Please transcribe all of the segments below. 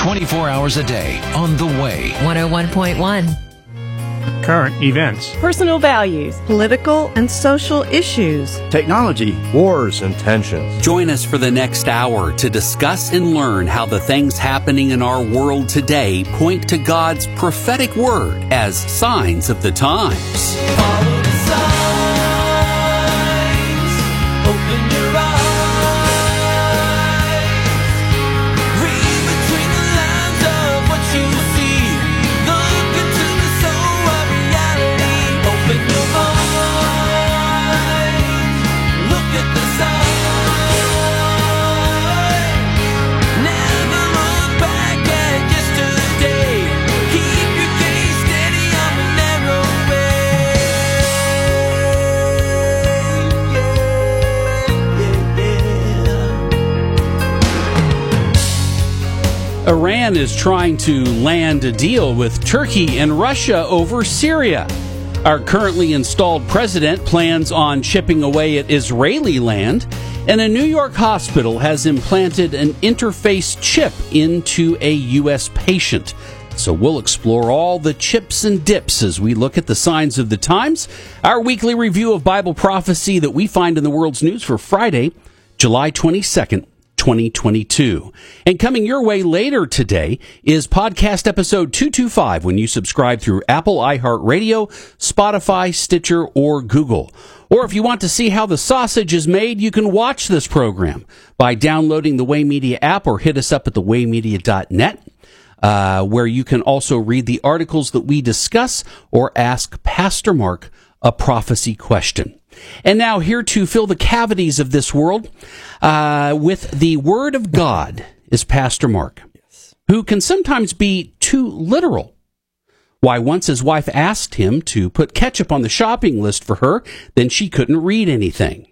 24 hours a day on the way. 101.1. Current events, personal values, political and social issues, technology, wars, and tensions. Join us for the next hour to discuss and learn how the things happening in our world today point to God's prophetic word as signs of the times. Iran is trying to land a deal with Turkey and Russia over Syria. Our currently installed president plans on chipping away at Israeli land, and a New York hospital has implanted an interface chip into a U.S. patient. So we'll explore all the chips and dips as we look at the signs of the times. Our weekly review of Bible prophecy that we find in the world's news for Friday, July 22nd, 2022. And coming your way later today is podcast episode 225 when you subscribe through Apple iHeartRadio, Spotify, Stitcher, or Google. Or if you want to see how the sausage is made, you can watch this program by downloading the Way Media app or hit us up at thewaymedia.net. Uh, where you can also read the articles that we discuss or ask Pastor Mark a prophecy question. And now, here to fill the cavities of this world uh, with the Word of God is Pastor Mark, yes. who can sometimes be too literal. Why, once his wife asked him to put ketchup on the shopping list for her, then she couldn't read anything.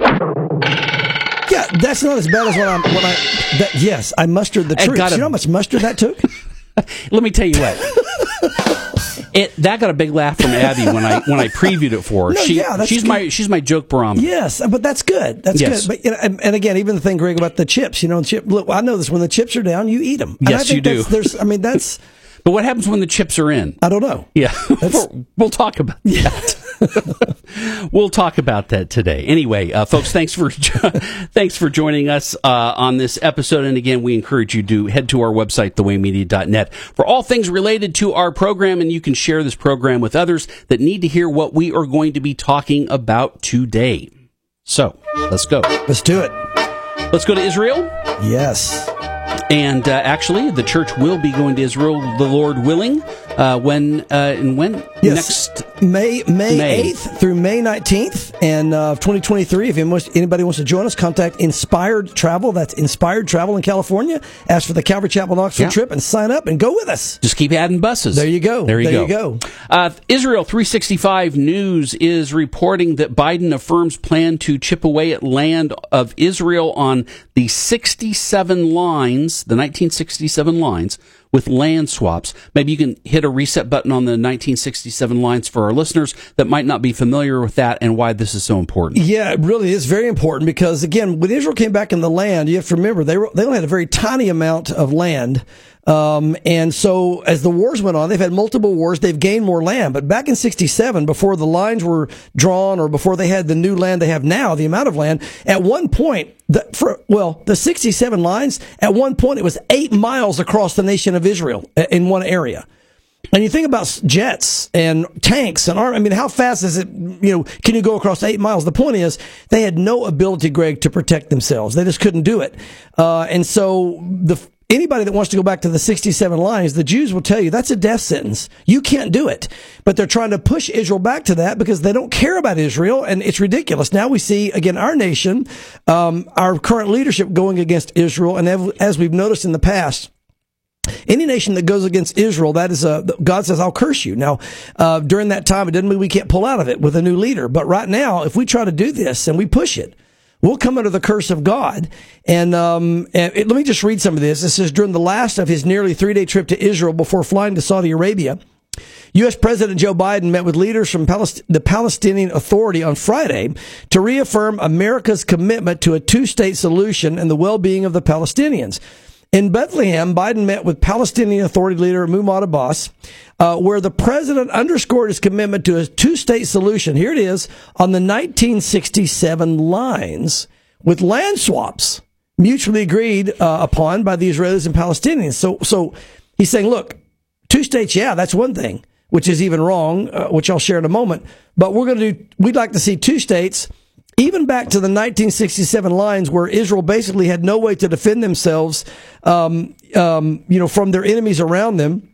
Yeah, that's not as bad as what I'm. What I that, yes, I mustered the truth. You know how much mustard that took? Let me tell you what. It that got a big laugh from Abby when I when I previewed it for her. No, she, yeah, she's good. my she's my joke barometer. Yes, but that's good. That's yes. good. But and, and, again, even the thing, Greg, about the chips. You know, chip. Look, I know this. When the chips are down, you eat them. And yes, you do. There's, I mean, that's. But what happens when the chips are in? I don't know. Yeah, we'll talk about that. we'll talk about that today. Anyway, uh, folks, thanks for thanks for joining us uh, on this episode. And again, we encourage you to head to our website, thewaymedia.net, for all things related to our program, and you can share this program with others that need to hear what we are going to be talking about today. So, let's go. Let's do it. Let's go to Israel. Yes. And uh, actually, the church will be going to Israel, the Lord willing, uh, when uh, and when yes. next May May eighth through May nineteenth, and uh, twenty three. If anybody wants to join us, contact Inspired Travel. That's Inspired Travel in California. Ask for the Calvary Chapel Knoxville yeah. trip and sign up and go with us. Just keep adding buses. There you go. There you there go. You go. Uh, Israel three sixty five News is reporting that Biden affirms plan to chip away at land of Israel on the sixty seven lines, the nineteen sixty seven lines with land swaps. Maybe you can hit a reset button on the 1967 lines for our listeners that might not be familiar with that and why this is so important. Yeah, it really is very important because again, when Israel came back in the land, you have to remember they were, they only had a very tiny amount of land. Um, and so as the wars went on, they've had multiple wars. They've gained more land. But back in 67, before the lines were drawn or before they had the new land they have now, the amount of land, at one point, the, for, well, the 67 lines, at one point it was eight miles across the nation of Israel in one area. And you think about jets and tanks and arm. I mean, how fast is it? You know, can you go across eight miles? The point is, they had no ability, Greg, to protect themselves. They just couldn't do it. Uh, and so the anybody that wants to go back to the 67 lines, the Jews will tell you that's a death sentence. You can't do it. But they're trying to push Israel back to that because they don't care about Israel, and it's ridiculous. Now we see, again, our nation, um, our current leadership going against Israel, and as we've noticed in the past, any nation that goes against Israel, that is a God says, "I'll curse you." Now, uh, during that time, it doesn't mean we can't pull out of it with a new leader. But right now, if we try to do this and we push it, we'll come under the curse of God. And, um, and it, let me just read some of this. It says during the last of his nearly three day trip to Israel before flying to Saudi Arabia, U.S. President Joe Biden met with leaders from Palest- the Palestinian Authority on Friday to reaffirm America's commitment to a two state solution and the well being of the Palestinians. In Bethlehem, Biden met with Palestinian Authority leader Mahmoud Abbas, uh, where the president underscored his commitment to a two state solution. Here it is on the 1967 lines with land swaps mutually agreed uh, upon by the Israelis and Palestinians. So, so he's saying, look, two states, yeah, that's one thing, which is even wrong, uh, which I'll share in a moment. But we're going to do, we'd like to see two states even back to the 1967 lines where Israel basically had no way to defend themselves, um, um, you know, from their enemies around them.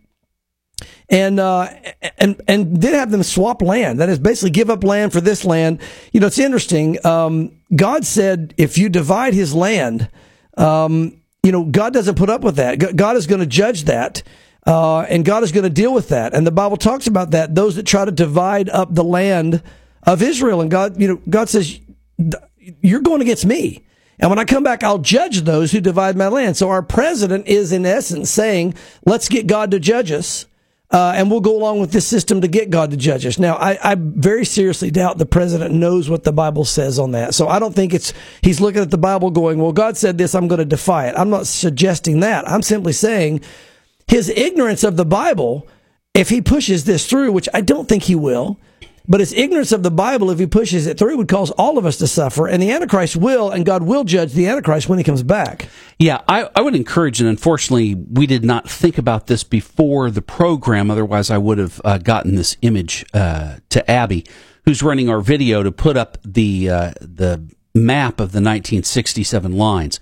And, uh, and, and did have them swap land. That is basically give up land for this land. You know, it's interesting. Um, God said, if you divide his land, um, you know, God doesn't put up with that. God is going to judge that. Uh, and God is going to deal with that. And the Bible talks about that. Those that try to divide up the land of Israel. And God, you know, God says, you're going against me. And when I come back, I'll judge those who divide my land. So our president is in essence saying, let's get God to judge us. Uh, and we'll go along with this system to get God to judge us. Now, I, I, very seriously doubt the president knows what the Bible says on that. So I don't think it's, he's looking at the Bible going, well, God said this, I'm going to defy it. I'm not suggesting that. I'm simply saying his ignorance of the Bible, if he pushes this through, which I don't think he will, but his ignorance of the Bible, if he pushes it through, would cause all of us to suffer. And the Antichrist will, and God will judge the Antichrist when he comes back. Yeah, I, I would encourage, and unfortunately, we did not think about this before the program. Otherwise, I would have uh, gotten this image uh, to Abby, who's running our video, to put up the uh, the map of the 1967 lines.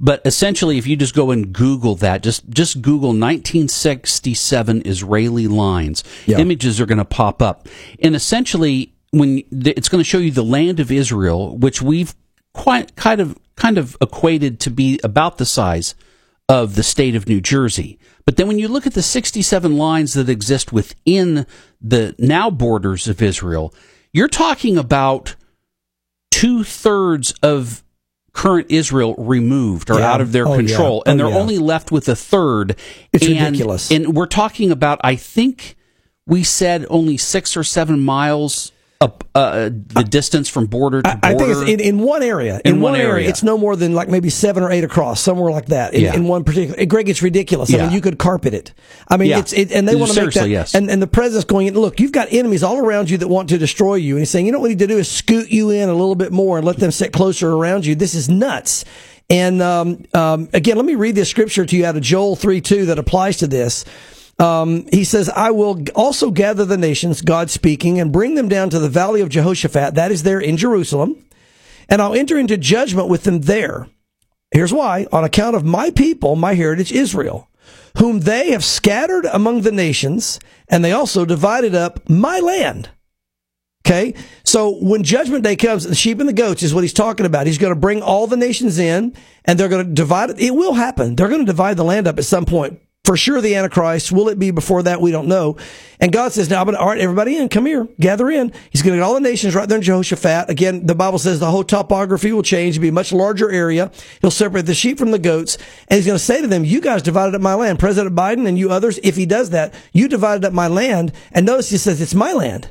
But essentially, if you just go and Google that, just just Google 1967 Israeli lines, yeah. images are going to pop up, and essentially, when it's going to show you the land of Israel, which we've quite kind of kind of equated to be about the size of the state of New Jersey. But then when you look at the 67 lines that exist within the now borders of Israel, you're talking about two thirds of current Israel removed or yeah. out of their oh, control, yeah. oh, and they're yeah. only left with a third. It's and, ridiculous. And we're talking about, I think we said only six or seven miles up uh, the distance from border to border? I think it's in, in one area. In, in one, one area, area, it's no more than like maybe seven or eight across, somewhere like that. In, yeah. in one particular, Greg, it's ridiculous. Yeah. I mean, you could carpet it. I mean, yeah. it's it, and they want to make that. Yes. And and the president's going, look, you've got enemies all around you that want to destroy you, and he's saying, you know what we need to do is scoot you in a little bit more and let them sit closer around you. This is nuts. And um, um, again, let me read this scripture to you out of Joel three two that applies to this. Um, he says, I will also gather the nations, God speaking, and bring them down to the valley of Jehoshaphat. That is there in Jerusalem. And I'll enter into judgment with them there. Here's why. On account of my people, my heritage Israel, whom they have scattered among the nations, and they also divided up my land. Okay. So when judgment day comes, the sheep and the goats is what he's talking about. He's going to bring all the nations in and they're going to divide it. It will happen. They're going to divide the land up at some point for sure the Antichrist. Will it be before that? We don't know. And God says, now, all right, everybody in, come here, gather in. He's going to get all the nations right there in Jehoshaphat. Again, the Bible says the whole topography will change. It'll be a much larger area. He'll separate the sheep from the goats. And he's going to say to them, you guys divided up my land. President Biden and you others, if he does that, you divided up my land. And notice he says, it's my land.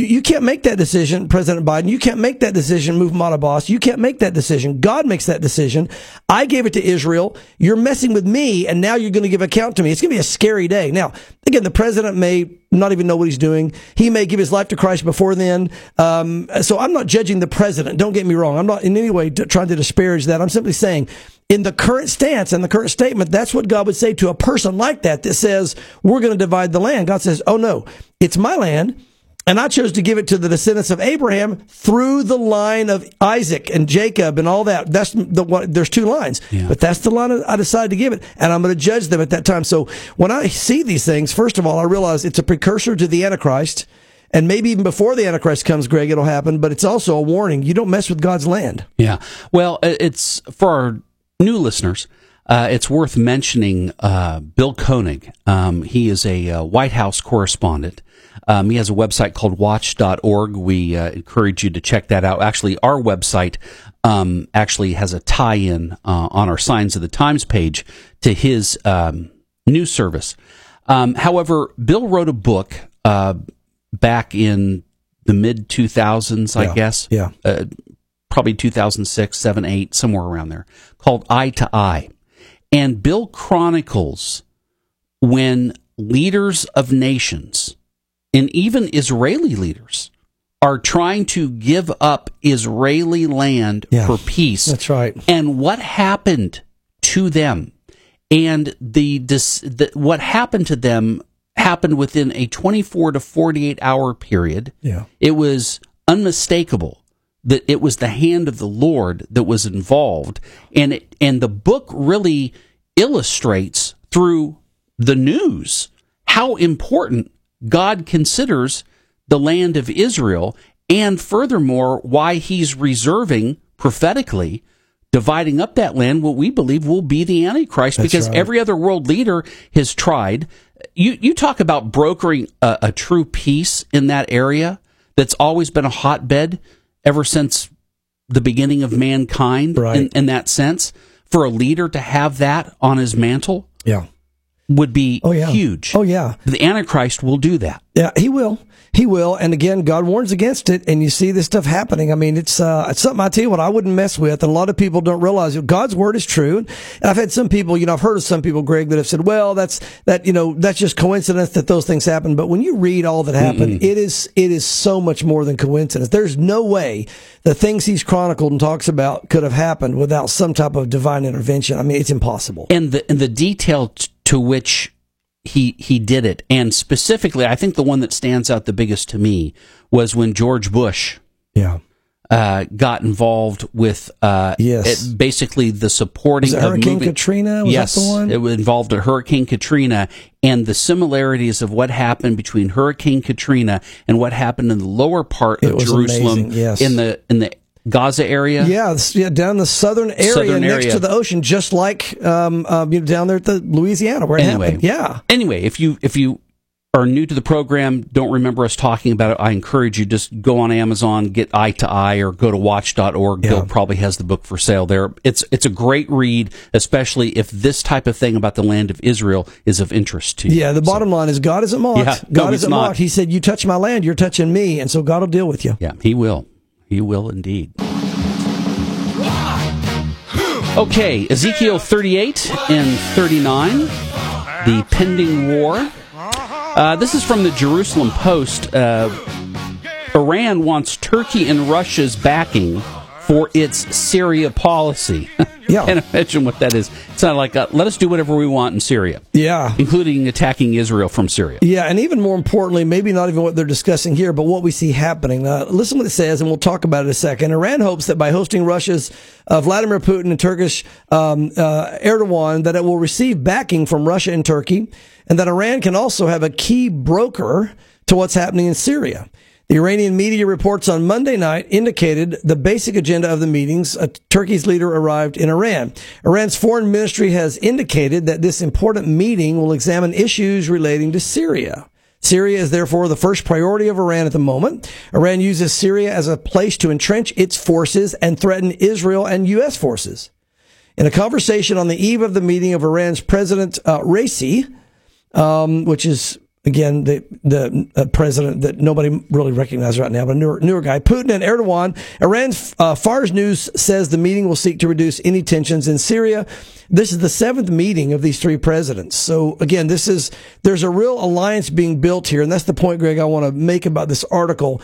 You, you can't make that decision, President Biden. You can't make that decision, move Boss. You can't make that decision. God makes that decision. I gave it to Israel. You're messing with me, and now you're going to give account to me. It's going to be a scary day. Now, again, the president may not even know what he's doing. He may give his life to Christ before then. Um, so I'm not judging the president. Don't get me wrong. I'm not in any way trying to disparage that. I'm simply saying in the current stance and the current statement, that's what God would say to a person like that that says, we're going to divide the land. God says, oh no, it's my land. And I chose to give it to the descendants of Abraham through the line of Isaac and Jacob and all that. That's the one, there's two lines, yeah. but that's the line I decided to give it. And I'm going to judge them at that time. So when I see these things, first of all, I realize it's a precursor to the Antichrist. And maybe even before the Antichrist comes, Greg, it'll happen, but it's also a warning. You don't mess with God's land. Yeah. Well, it's for our new listeners. Uh, it's worth mentioning uh, Bill Koenig. Um, he is a uh, White House correspondent. Um, he has a website called watch.org. We uh, encourage you to check that out. Actually, our website um, actually has a tie in uh, on our Signs of the Times page to his um, news service. Um, however, Bill wrote a book uh, back in the mid 2000s, I yeah, guess. Yeah. probably 2006, 7, 8, somewhere around there, called Eye to Eye And Bill chronicles when leaders of nations and even Israeli leaders are trying to give up Israeli land Yeah, for peace. that's right. And what happened to them? And the, the what happened to them happened within a 24 to 48 hour period. Yeah. It was unmistakable that it was the hand of the Lord that was involved. And it, and the book really illustrates through the news how important God considers the land of Israel and furthermore why he's reserving prophetically dividing up that land what we believe will be the antichrist That's because right. every other world leader has tried you you talk about brokering a, a true peace in that area that's always been a hotbed ever since the beginning of mankind Right. in, in that sense for a leader to have that on his mantle Yeah. Would be Oh, yeah. huge Oh, yeah. the antichrist will do that Yeah, he will. He will. And again, God warns against it. And you see this stuff happening. I mean, it's, uh, it's something I tell you what I wouldn't mess with. And a lot of people don't realize that God's word is true. And I've had some people, you know, I've heard of some people, Greg, that have said, well, that's, that, you know, that's just coincidence that those things happen. But when you read all that happened, it is, it is so much more than coincidence. There's no way the things he's chronicled and talks about could have happened without some type of divine intervention. I mean, it's impossible. and the and the detail t- to which he he did it, and specifically, I think the one that stands out the biggest to me was when George Bush Yeah. uh, got involved with uh, Yes. it- basically the supporting of Hurricane moving- Katrina? Was that yes, the one? it involved a Hurricane Katrina and the similarities of what happened between Hurricane Katrina and what happened in the lower part It of Jerusalem yes. in the in the Gaza area. Yeah, yeah, down the southern area Southern next area. to the ocean, just like um, you know, down there at the Louisiana where it anyway, happened. Yeah, Anyway, if you if you are new to the program, don't remember us talking about it, I encourage you just go on Amazon, get Eye to Eye, or go to Watch.org. Yeah. Bill probably has the book for sale there. It's it's a great read, especially if this type of thing about the land of Israel is of interest to you. yeah. The bottom line is God isn't mocked. Yeah, God he's isn't not. mocked. He said, "You touch my land, you're touching me," and so God will deal with you. Yeah, he will. He will indeed. Okay, Ezekiel 38 and 39, the pending war. Uh, this is from the Jerusalem Post. Uh, Iran wants Turkey and Russia's backing for its Syria policy. Yeah. Can't imagine what that is. It's not like, uh, let us do whatever we want in Syria, Yeah. including attacking Israel from Syria. Yeah, and even more importantly, maybe not even what they're discussing here, but what we see happening. Uh, listen what it says, and we'll talk about it in a second. Iran hopes that by hosting Russia's uh, Vladimir Putin and Turkish um, uh, Erdogan, that it will receive backing from Russia and Turkey, and that Iran can also have a key broker to what's happening in Syria. The Iranian media reports on Monday night indicated the basic agenda of the meetings. A Turkey's leader arrived in Iran. Iran's foreign ministry has indicated that this important meeting will examine issues relating to Syria. Syria is therefore the first priority of Iran at the moment. Iran uses Syria as a place to entrench its forces and threaten Israel and U.S. forces. In a conversation on the eve of the meeting of Iran's President uh, Raisi, um, which is again the the uh, president that nobody really recognizes right now, but a newer, newer guy, Putin and Erdogan. Iran's uh, Fars News says the meeting will seek to reduce any tensions in Syria. This is the seventh meeting of these three presidents. So again, this is there's a real alliance being built here, and that's the point, Greg, I want to make about this article.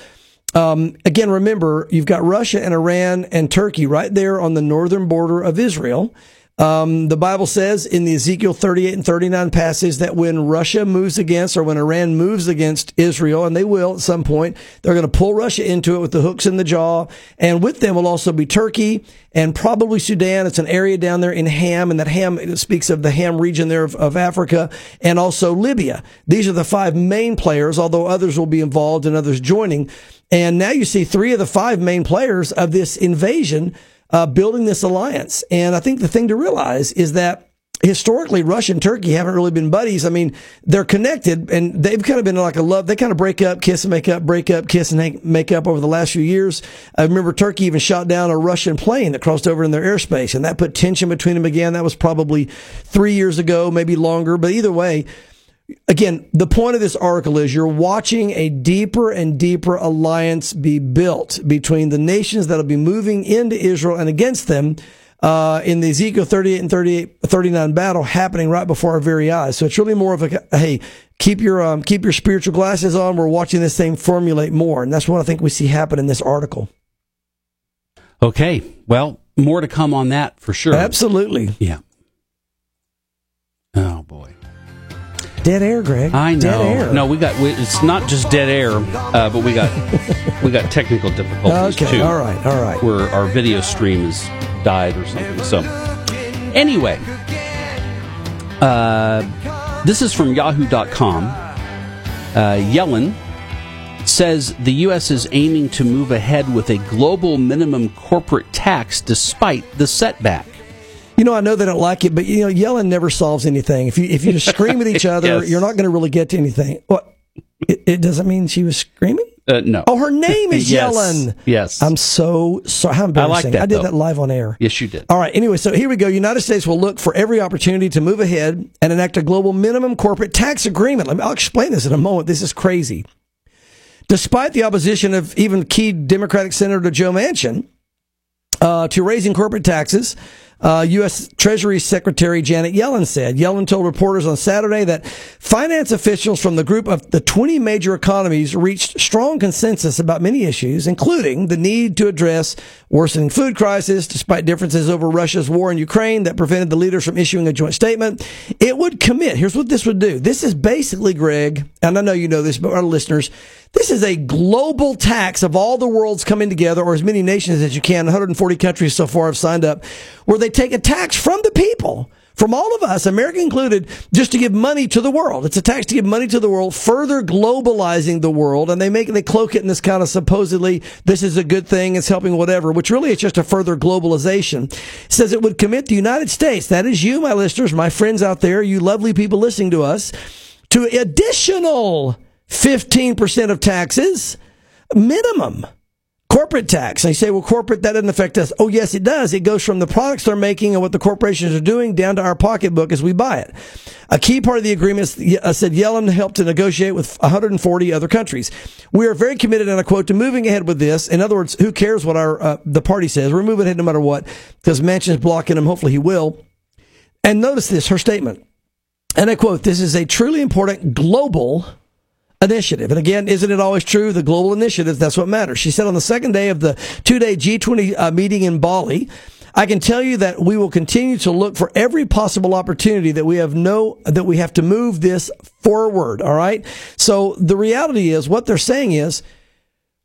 Um, again, remember, you've got Russia and Iran and Turkey right there on the northern border of Israel. Um, the Bible says in the Ezekiel 38 and 39 passage that when Russia moves against or when Iran moves against Israel, and they will at some point, they're going to pull Russia into it with the hooks in the jaw. And with them will also be Turkey and probably Sudan. It's an area down there in Ham, and that Ham speaks of the Ham region there of, of Africa, and also Libya. These are the five main players, although others will be involved and others joining. And now you see three of the five main players of this invasion uh, building this alliance. And I think the thing to realize is that historically Russia and Turkey haven't really been buddies. I mean, they're connected and they've kind of been like a love. They kind of break up, kiss and make up, break up, kiss and make up over the last few years. I remember Turkey even shot down a Russian plane that crossed over in their airspace and that put tension between them again. That was probably three years ago, maybe longer. But either way, again, the point of this article is you're watching a deeper and deeper alliance be built between the nations that'll be moving into Israel and against them. uh, in the Ezekiel 38 and 38, 39 battle happening right before our very eyes. So it's really more of a, hey, keep your, um, keep your spiritual glasses on. We're watching this thing formulate more. And that's what I think we see happen in this article. Okay. Well, more to come on that for sure. Absolutely. Yeah. Dead air, Greg. I know. Dead air. No, we got. We, it's not just dead air, uh, but we got we got technical difficulties Okay. too. All right. All right. Where our video stream has died or something. So, anyway, uh, this is from Yahoo.com. Uh, Yellen says the U.S. is aiming to move ahead with a global minimum corporate tax despite the setback. You know, I know they don't like it, but you know, yelling never solves anything. If you if you just scream at each other, Yes. you're not going to really get to anything. What? It, it doesn't mean she was screaming. Uh, no. Oh, her name is Yes. Yellen. Yes. I'm so sorry. How embarrassing! that, I did though. that live on air. yes, you did. All right. Anyway, so here we go. United States will look for every opportunity to move ahead and enact a global minimum corporate tax agreement. Let me, I'll explain this in a moment. This is crazy. Despite the opposition of even key Democratic Senator Joe Manchin uh, to raising corporate taxes, uh, U.S. Treasury Secretary Janet Yellen said. Yellen told reporters on Saturday that finance officials from the group of the 20 major economies reached strong consensus about many issues, including the need to address worsening food crisis, despite differences over Russia's war in Ukraine that prevented the leaders from issuing a joint statement. It would commit. Here's what this would do. This is basically, Greg, and I know you know this, but our listeners, this is a global tax of all the world's coming together, or as many nations as you can. 140 countries so far have signed up, where they take a tax from the people, from all of us, America included, just to give money to the world. It's a tax to give money to the world, further globalizing the world, and they make they cloak it in this kind of supposedly this is a good thing, it's helping whatever, which really is just a further globalization. It says it would commit the United States, that is you, my listeners, my friends out there, you lovely people listening to us, to additional 15% of taxes minimum corporate tax. And you say, well, corporate, that doesn't affect us. Oh, yes, it does. It goes from the products they're making and what the corporations are doing down to our pocketbook as we buy it. A key part of the agreement uh, said Yellen helped to negotiate with 140 other countries. We are very committed, and I quote, to moving ahead with this. In other words, who cares what our uh, the party says? We're moving ahead no matter what because Manchin's blocking him. Hopefully he will. And notice this, her statement. And I quote, this is a truly important global initiative. And again, isn't it always true? The global initiative, that's what matters. She said on the second day of the two day G20 uh, meeting in Bali, I can tell you that we will continue to look for every possible opportunity that we have no, that we have to move this forward. All right. So the reality is what they're saying is,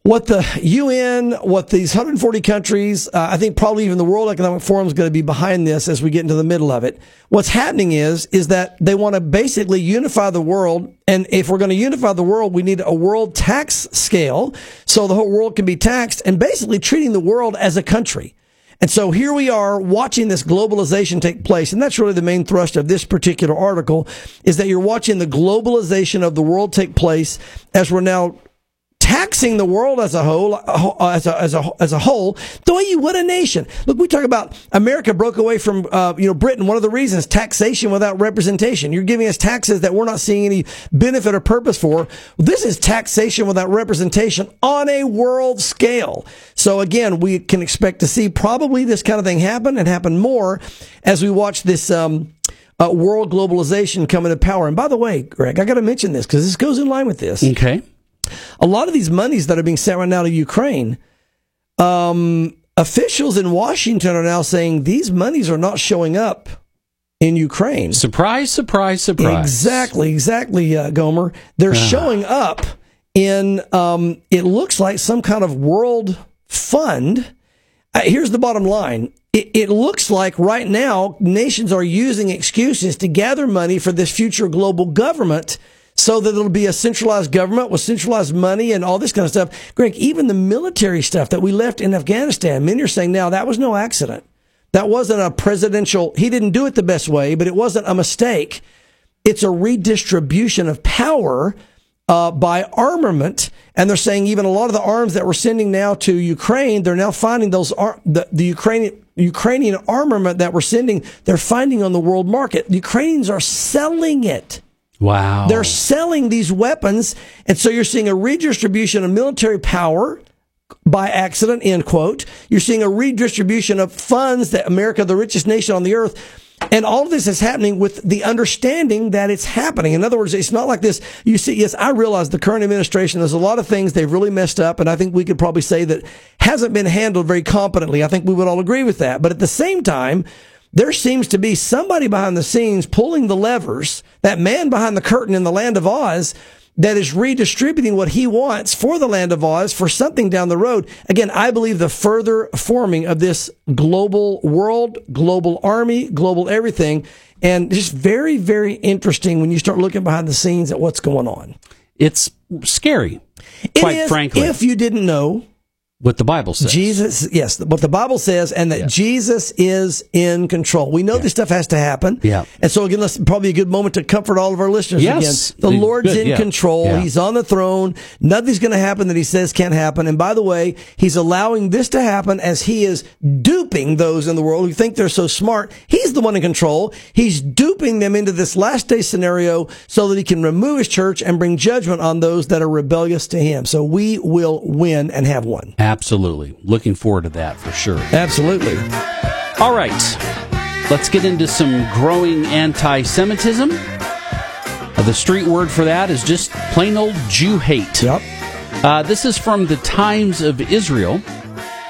what the UN, what these 140 countries, uh, I think probably even the World Economic Forum is going to be behind this as we get into the middle of it. What's happening is, is that they want to basically unify the world. And if we're going to unify the world, we need a world tax scale so the whole world can be taxed and basically treating the world as a country. And so here we are watching this globalization take place. And that's really the main thrust of this particular article is that you're watching the globalization of the world take place as we're now taxing the world as a whole, uh, as a, as a, as a whole, the way you would a nation. Look, we talk about America broke away from, uh, you know, Britain. One of the reasons taxation without representation. You're giving us taxes that we're not seeing any benefit or purpose for. This is taxation without representation on a world scale. So again, we can expect to see probably this kind of thing happen and happen more as we watch this, um, uh, world globalization come to power. And by the way, Greg, I got to mention this because this goes in line with this Okay. A lot of these monies that are being sent right now to Ukraine, um, officials in Washington are now saying these monies are not showing up in Ukraine. Surprise, surprise, surprise. Exactly, exactly, uh, Gomer. They're showing up in, um, it looks like some kind of world fund. Uh, here's the bottom line. It, it looks like right now nations are using excuses to gather money for this future global government so that it'll be a centralized government with centralized money and all this kind of stuff. Greg, even the military stuff that we left in Afghanistan, many are saying now that was no accident. That wasn't a presidential, he didn't do it the best way, but it wasn't a mistake. It's a redistribution of power uh, by armament. And they're saying even a lot of the arms that we're sending now to Ukraine, they're now finding those ar- the, the Ukrainian Ukrainian armament that we're sending, they're finding on the world market. The Ukrainians are selling it. Wow. They're selling these weapons. And so you're seeing a redistribution of military power by accident, end quote. You're seeing a redistribution of funds that America, the richest nation on the earth, and all of this is happening with the understanding that it's happening. In other words, it's not like this. You see, yes, I realize the current administration, there's a lot of things they've really messed up. And I think we could probably say that hasn't been handled very competently. I think we would all agree with that. But at the same time, there seems to be somebody behind the scenes pulling the levers, that man behind the curtain in the land of Oz that is redistributing what he wants for the land of Oz for something down the road. Again, I believe the further forming of this global world, global army, global everything, and just very, very interesting when you start looking behind the scenes at what's going on. It's scary, It quite is, frankly, if you didn't know, what the Bible says. Jesus, yes, what the Bible says, and that Yeah. Jesus is in control. We know this stuff has to happen. Yeah. And so again, that's probably a good moment to comfort all of our listeners Yes. again. The Lord's Good, in yeah. control. Yeah. He's on the throne. Nothing's going to happen that he says can't happen. And by the way, he's allowing this to happen as he is duping those in the world who think they're so smart. He's the one in control. He's duping them into this last day scenario so that he can remove his church and bring judgment on those that are rebellious to him. So we will win and have won. Absolutely. Looking forward to that for sure. Absolutely. All right. Let's get into some growing anti Semitism. The street word for that is just plain old Jew hate. Yep. Uh, this is from the Times of Israel.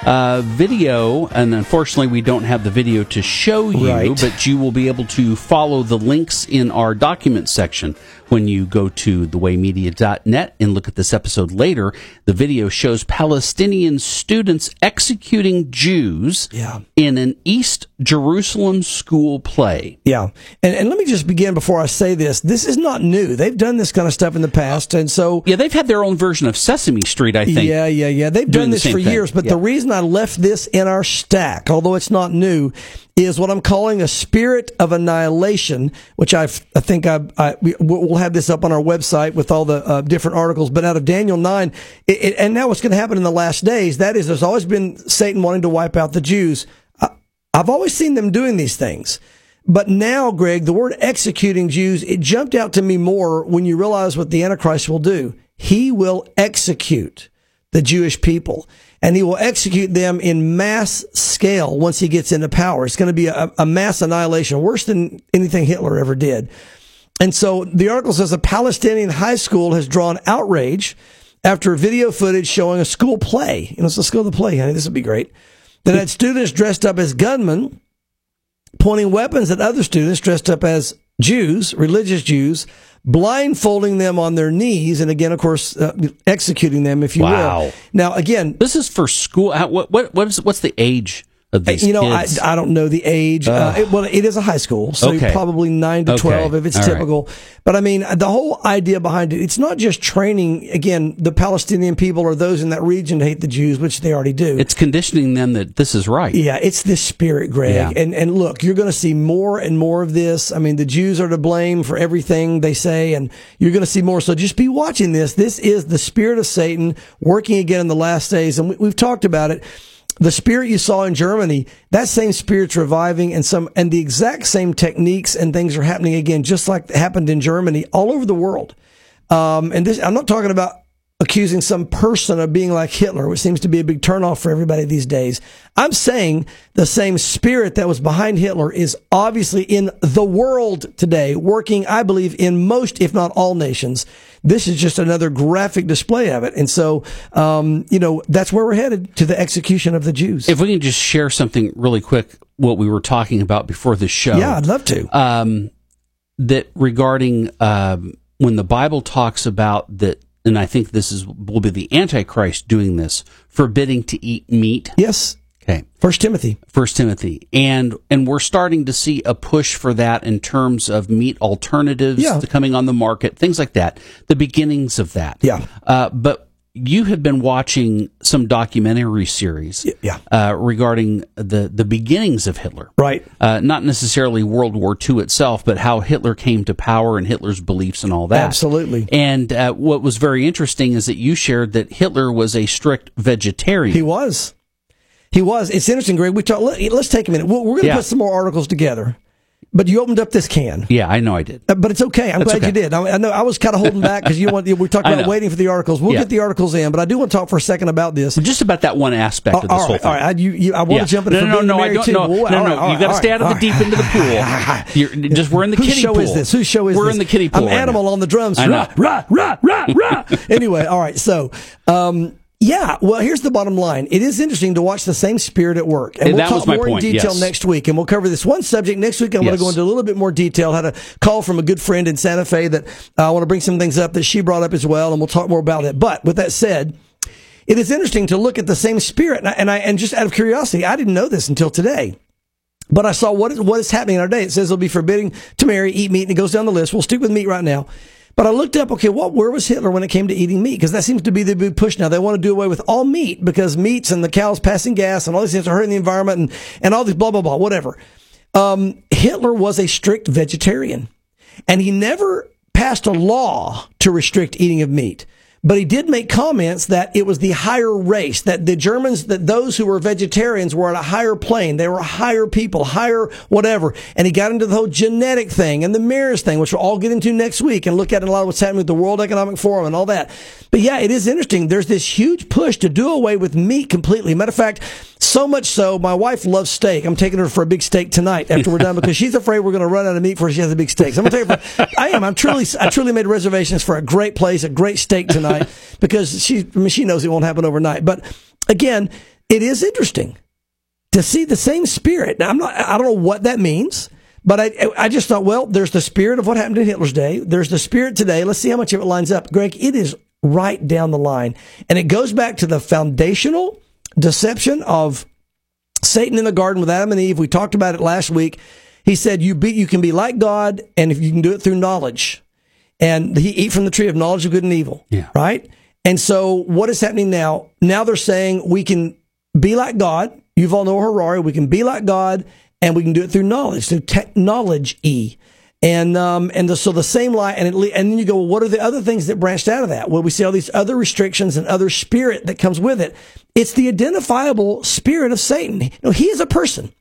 Uh, video, and unfortunately, we don't have the video to show you, Right. but you will be able to follow the links in our document section when you go to thewaymedia.net and look at this episode later. The video shows Palestinian students executing Jews Yeah. in an East Jerusalem school play. Yeah. And, and let me just begin before I say this. This is not new. They've done this kind of stuff in the past. And so, Yeah, they've had their own version of Sesame Street, I think. yeah, yeah, yeah. They've done this for thing. years. But Yeah. the reason I left this in our stack, although it's not new, is what I'm calling a spirit of annihilation, which I've, I think I, I, we- we'll have this up on our website with all the uh, different articles. But out of Daniel 9, it, it, and now what's going to happen in the last days, that is, there's always been Satan wanting to wipe out the Jews. I, I've always seen them doing these things. But now, Greg, the word executing Jews, it jumped out to me more when you realize what the Antichrist will do. He will execute the Jewish people and he will execute them in mass scale once he gets into power. It's going to be a, a mass annihilation, worse than anything Hitler ever did. And so the article says a Palestinian high school has drawn outrage after video footage showing a school play. You know, let's go to the play, honey. This would be great. That had students dressed up as gunmen pointing weapons at other students dressed up as Jews, religious Jews, blindfolding them on their knees, and again, of course, uh, executing them, if you Wow. will. Now, again, This is for school. how- What what what is what's the age of these you know, I, kids? I don't know the age. Uh, it, well, it is a high school, so Okay. probably nine to Okay. twelve if it's All right. typical. But I mean, the whole idea behind it, it's not just training. Again, the Palestinian people or those in that region to hate the Jews, which they already do. it's conditioning them that this is right. Yeah, it's this spirit, Greg. Yeah. And and look, you're going to see more and more of this. I mean, the Jews are to blame for everything they say, and you're going to see more. So just be watching this. This is the spirit of Satan working again in the last days, and we, we've talked about it. The spirit you saw in Germany, that same spirit's reviving, and some and the exact same techniques and things are happening again, just like happened in Germany all over the world. Um, and this, I'm not talking about accusing some person of being like Hitler, which seems to be a big turnoff for everybody these days. I'm saying the same spirit that was behind Hitler is obviously in the world today, working, I believe, in most, if not all nations. This is just another graphic display of it. And so, um, you know, that's where we're headed to the execution of the Jews. If we can just share something really quick, what we were talking about before the show. yeah, I'd love to. um, that regarding um, when the Bible talks about that, and I think this is will be the Antichrist doing this, forbidding to eat meat. yes. Okay, First Timothy. First Timothy, and and we're starting to see a push for that in terms of meat alternatives Yeah. coming on the market, things like that. The beginnings of that. Yeah. Uh, but you have been watching some documentary series. yeah. Uh, regarding the the beginnings of Hitler Right. uh, not necessarily World War II itself, but how Hitler came to power and Hitler's beliefs and all that. Absolutely. And uh, what was very interesting is that you shared that Hitler was a strict vegetarian. He was. He was. It's interesting, Greg. We talk, let, us take a minute. We're, we're going to Yeah. put some more articles together. But you opened up this can. Yeah, I know I did. Uh, But it's okay. I'm That's glad okay. you did. I, I know I was kind of holding back because you want we talked about waiting for the articles. We'll Yeah. get the articles in, but I do want to talk for a second about this. Just about that one aspect of this all whole thing. all right. I, you, you, I want Yeah. to jump in no, for no, no, I don't. No, Well, no, no. right, all you got to right, stay out of the deep right. into the pool. You're just we're in the Whose kiddie show pool. is this? Whose show is we're this? in the kiddie pool. I'm right Animal on the drums. Rah, rah, rah, rah, rah. anyway, all right. So, um, yeah. Well, here's the bottom line. It is interesting to watch the same spirit at work, and And we'll that talk was my more point, in detail yes. next week, and we'll cover this one subject next week. I'm going Yes. to go into a little bit more detail. Had a call from a good friend in Santa Fe that uh, I want to bring some things up that she brought up as well, and we'll talk more about it. But with that said. It is interesting to look at the same spirit, and I, and I and just out of curiosity, I didn't know this until today. But I saw what is, what is happening in our day. It says it'll be forbidding to marry, eat meat, and it goes down the list. We'll stick with meat right now. But I looked up, okay, what where was Hitler when it came to eating meat? Because that seems to be the big push now. They want to do away with all meat because meats and the cows passing gas and all these things are hurting the environment and, and all these blah blah blah, whatever. Um, Hitler was a strict vegetarian, and he never passed a law to restrict eating of meat. But he did make comments that it was the higher race, that the Germans, that those who were vegetarians were at a higher plane. They were higher people, higher whatever. And he got into the whole genetic thing and the mirrors thing, which we'll all get into next week and look at a lot of what's happening with the World Economic Forum and all that. But yeah, it is interesting. There's this huge push to do away with meat completely. Matter of fact, so much so, my wife loves steak. I'm taking her for a big steak tonight after we're done because she's afraid we're going to run out of meat before she has a big steak. So I'm going to take her for, I am. I'm truly, I truly made reservations for a great place, a great steak tonight because she, I mean, she knows it won't happen overnight. But again, it is interesting to see the same spirit. Now, I'm not, I don't know what that means. But I, I just thought, well, there's the spirit of what happened in Hitler's day. There's the spirit today. Let's see how much of it lines up. Greg, it is right down the line. And it goes back to the foundational deception of Satan in the garden with Adam and Eve. We talked about it last week. He said, you be, you can be like God and if you can do it through knowledge and he eat from the tree of knowledge of good and evil. Yeah. Right. And so what is happening now? Now they're saying we can be like God. Yuval Noah Harari. We can be like God and we can do it through knowledge, through technology. And um, and the, so the same lie, and and then you go, well, what are the other things that branched out of that? Well, we see all these other restrictions and other spirit that comes with it. It's the identifiable spirit of Satan. You know, he is a person,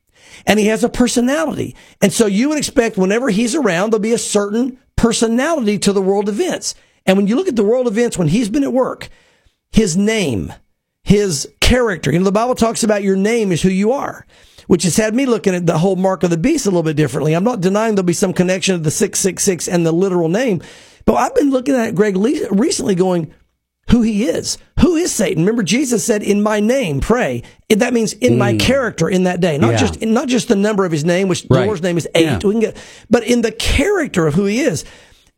and he has a personality, and so you would expect whenever he's around, there'll be a certain personality to the world events. And when you look at the world events when he's been at work, his name, his character. You know, the Bible talks about your name is who you are, which has had me looking at the whole mark of the beast a little bit differently. I'm not denying there'll be some connection of the 666 and the literal name, but I've been looking at Greg le- recently going, who he is. Who is Satan? Remember, Jesus said, "In my name, pray." That means in my mm. character in that day, not Yeah. just not just the number of his name, which the Lord's name is eight. Yeah. Get, but in the character of who he is.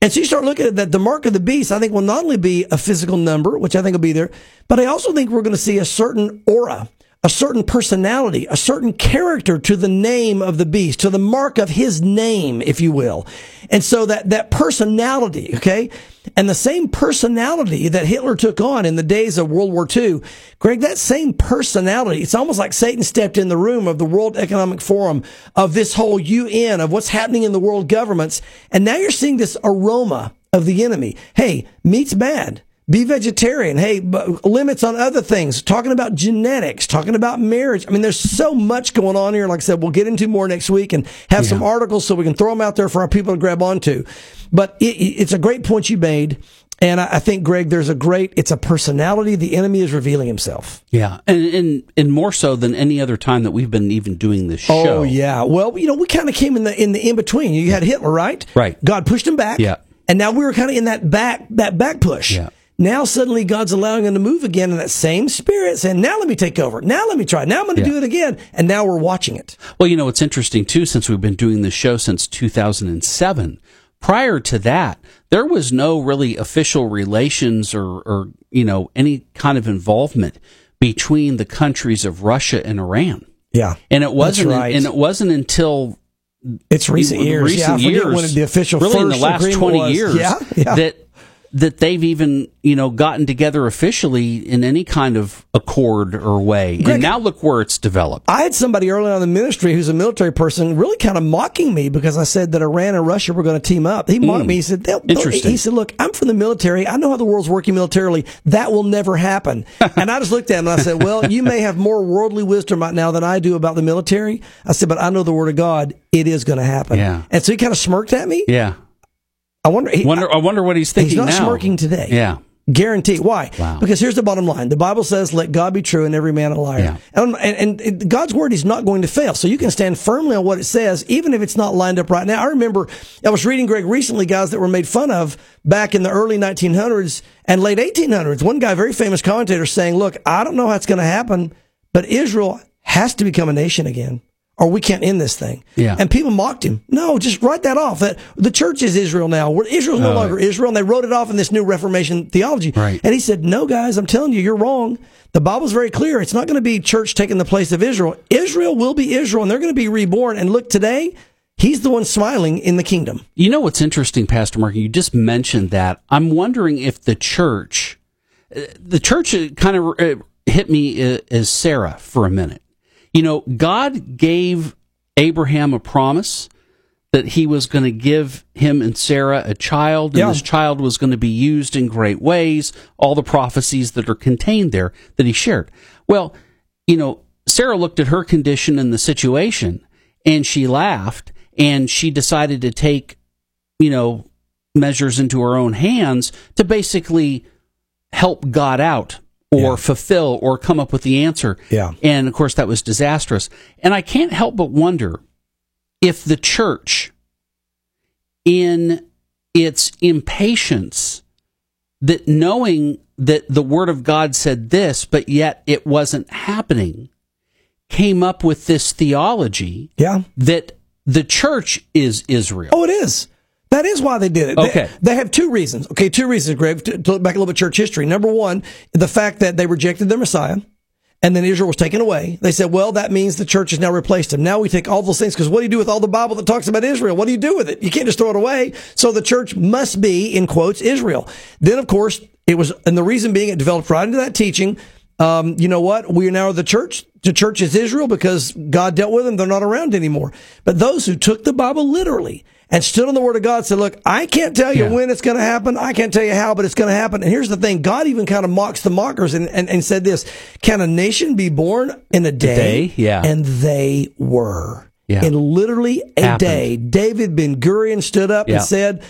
And so you start looking at that. The mark of the beast, I think, will not only be a physical number, which I think will be there, but I also think we're going to see a certain aura, a certain personality, a certain character to the name of the beast, to the mark of his name, if you will. And so that, that personality, okay? And the same personality that Hitler took on in the days of World War II, Greg, that same personality, it's almost like Satan stepped in the room of the World Economic Forum, of this whole UN, of what's happening in the world governments. And now you're seeing this aroma of the enemy. Hey, meat's bad. Be vegetarian. Hey, but limits on other things. Talking about genetics, talking about marriage. I mean, there's so much going on here. Like I said, we'll get into more next week and have some articles so we can throw them out there for our people to grab onto. But it, it's a great point you made. And I, I think, Greg, there's a great, it's a personality. The enemy is revealing himself. Yeah, and, and and more so than any other time that we've been even doing this oh, show. Oh, yeah. Well, you know, we kind of came in the, in the in between. You had Hitler, right? Right. God pushed him back. Yeah. And now we were kind of in that back, that back push. Yeah. Now suddenly God's allowing him to move again in that same spirit, saying, "Now let me take over. Now let me try. Now I'm going to Yeah. do it again." And now we're watching it. Well, you know, it's interesting too, since we've been doing this show since 2007. Prior to that, there was no really official relations or, or, you know, any kind of involvement between the countries of Russia and Iran. Yeah, And it wasn't, right. and it wasn't until it's recent years. recent yeah, years, when the official really in the last 20 was. years, Yeah, yeah. that that they've even you know gotten together officially in any kind of accord or way. Greg- and now look where it's developed. I had somebody early on in the ministry who's a military person really kind of mocking me because I said that Iran and Russia were going to team up. He mocked hmm. me. He said, they'll, they'll- Interesting. He said, look, I'm from the military. I know how the world's working militarily. That will never happen. and I just looked at him and I said, well, you may have more worldly wisdom right now than I do about the military. I said, but I know the word of God. It is going to happen. Yeah. And so he kind of smirked at me. Yeah. I wonder. He, Wonder. I wonder what he's thinking he's not now. smirking today. Yeah. Guarantee. Why? Wow. Because here's the bottom line. The Bible says, let God be true and every man a liar. Yeah. And, and, and God's word is not going to fail. So you can stand firmly on what it says, even if it's not lined up right now. I remember I was reading, Greg, recently guys that were made fun of back in the early 1900s and late 1800s. One guy, very famous commentator saying, look, I don't know how it's going to happen, but Israel has to become a nation again. Or we can't end this thing. Yeah. And people mocked him. No, just write that off. That the church is Israel now. Israel's no Oh. longer Israel. And they wrote it off in this new Reformation theology. Right. And he said, No, guys, I'm telling you, you're wrong. The Bible's very clear. It's not going to be church taking the place of Israel. Israel will be Israel, and they're going to be reborn. And look, today, he's the one smiling in the kingdom. You know what's interesting, Pastor Mark? You just mentioned that. I'm wondering if the church, uh, the church uh, kind of uh, hit me uh, as Sarah for a minute. You know, God gave Abraham a promise that he was going to give him and Sarah a child, and Yeah. this child was going to be used in great ways. All the prophecies that are contained there that he shared. Well, you know, Sarah looked at her condition and the situation, and she laughed, and she decided to take you know, measures into her own hands to basically help God out or Yeah. fulfill or come up with the answer. Yeah. And of course, that was disastrous. And I can't help but wonder if the church, in its impatience, that knowing that the word of God said this, but yet it wasn't happening, came up with this theology Yeah. that the church is Israel. Oh, it is. That is why they did it. They- Okay. They, have two reasons. Okay, two reasons, Greg, to, to look back a little bit church history. Number one, the fact that they rejected their Messiah. And then Israel was taken away. They said, well, that means the church has now replaced him. Now we take all those things because what do you do with all the Bible that talks about Israel? What do you do with it? You can't just throw it away. So the church must be, in quotes, Israel. Then, of course, it was, and the reason being it developed right into that teaching. Um, you know what? We are now the church. The church is Israel because God dealt with them. They're not around anymore. But those who took the Bible literally and stood on the word of God said, look, I can't tell you Yeah. when it's going to happen. I can't tell you how, but it's going to happen. And here's the thing. God even kind of mocks the mockers and, and, and said this, can a nation be born in a day? day? Yeah. And they were. Yeah. In literally a Happened. day, David Ben Gurion stood up Yeah. and said,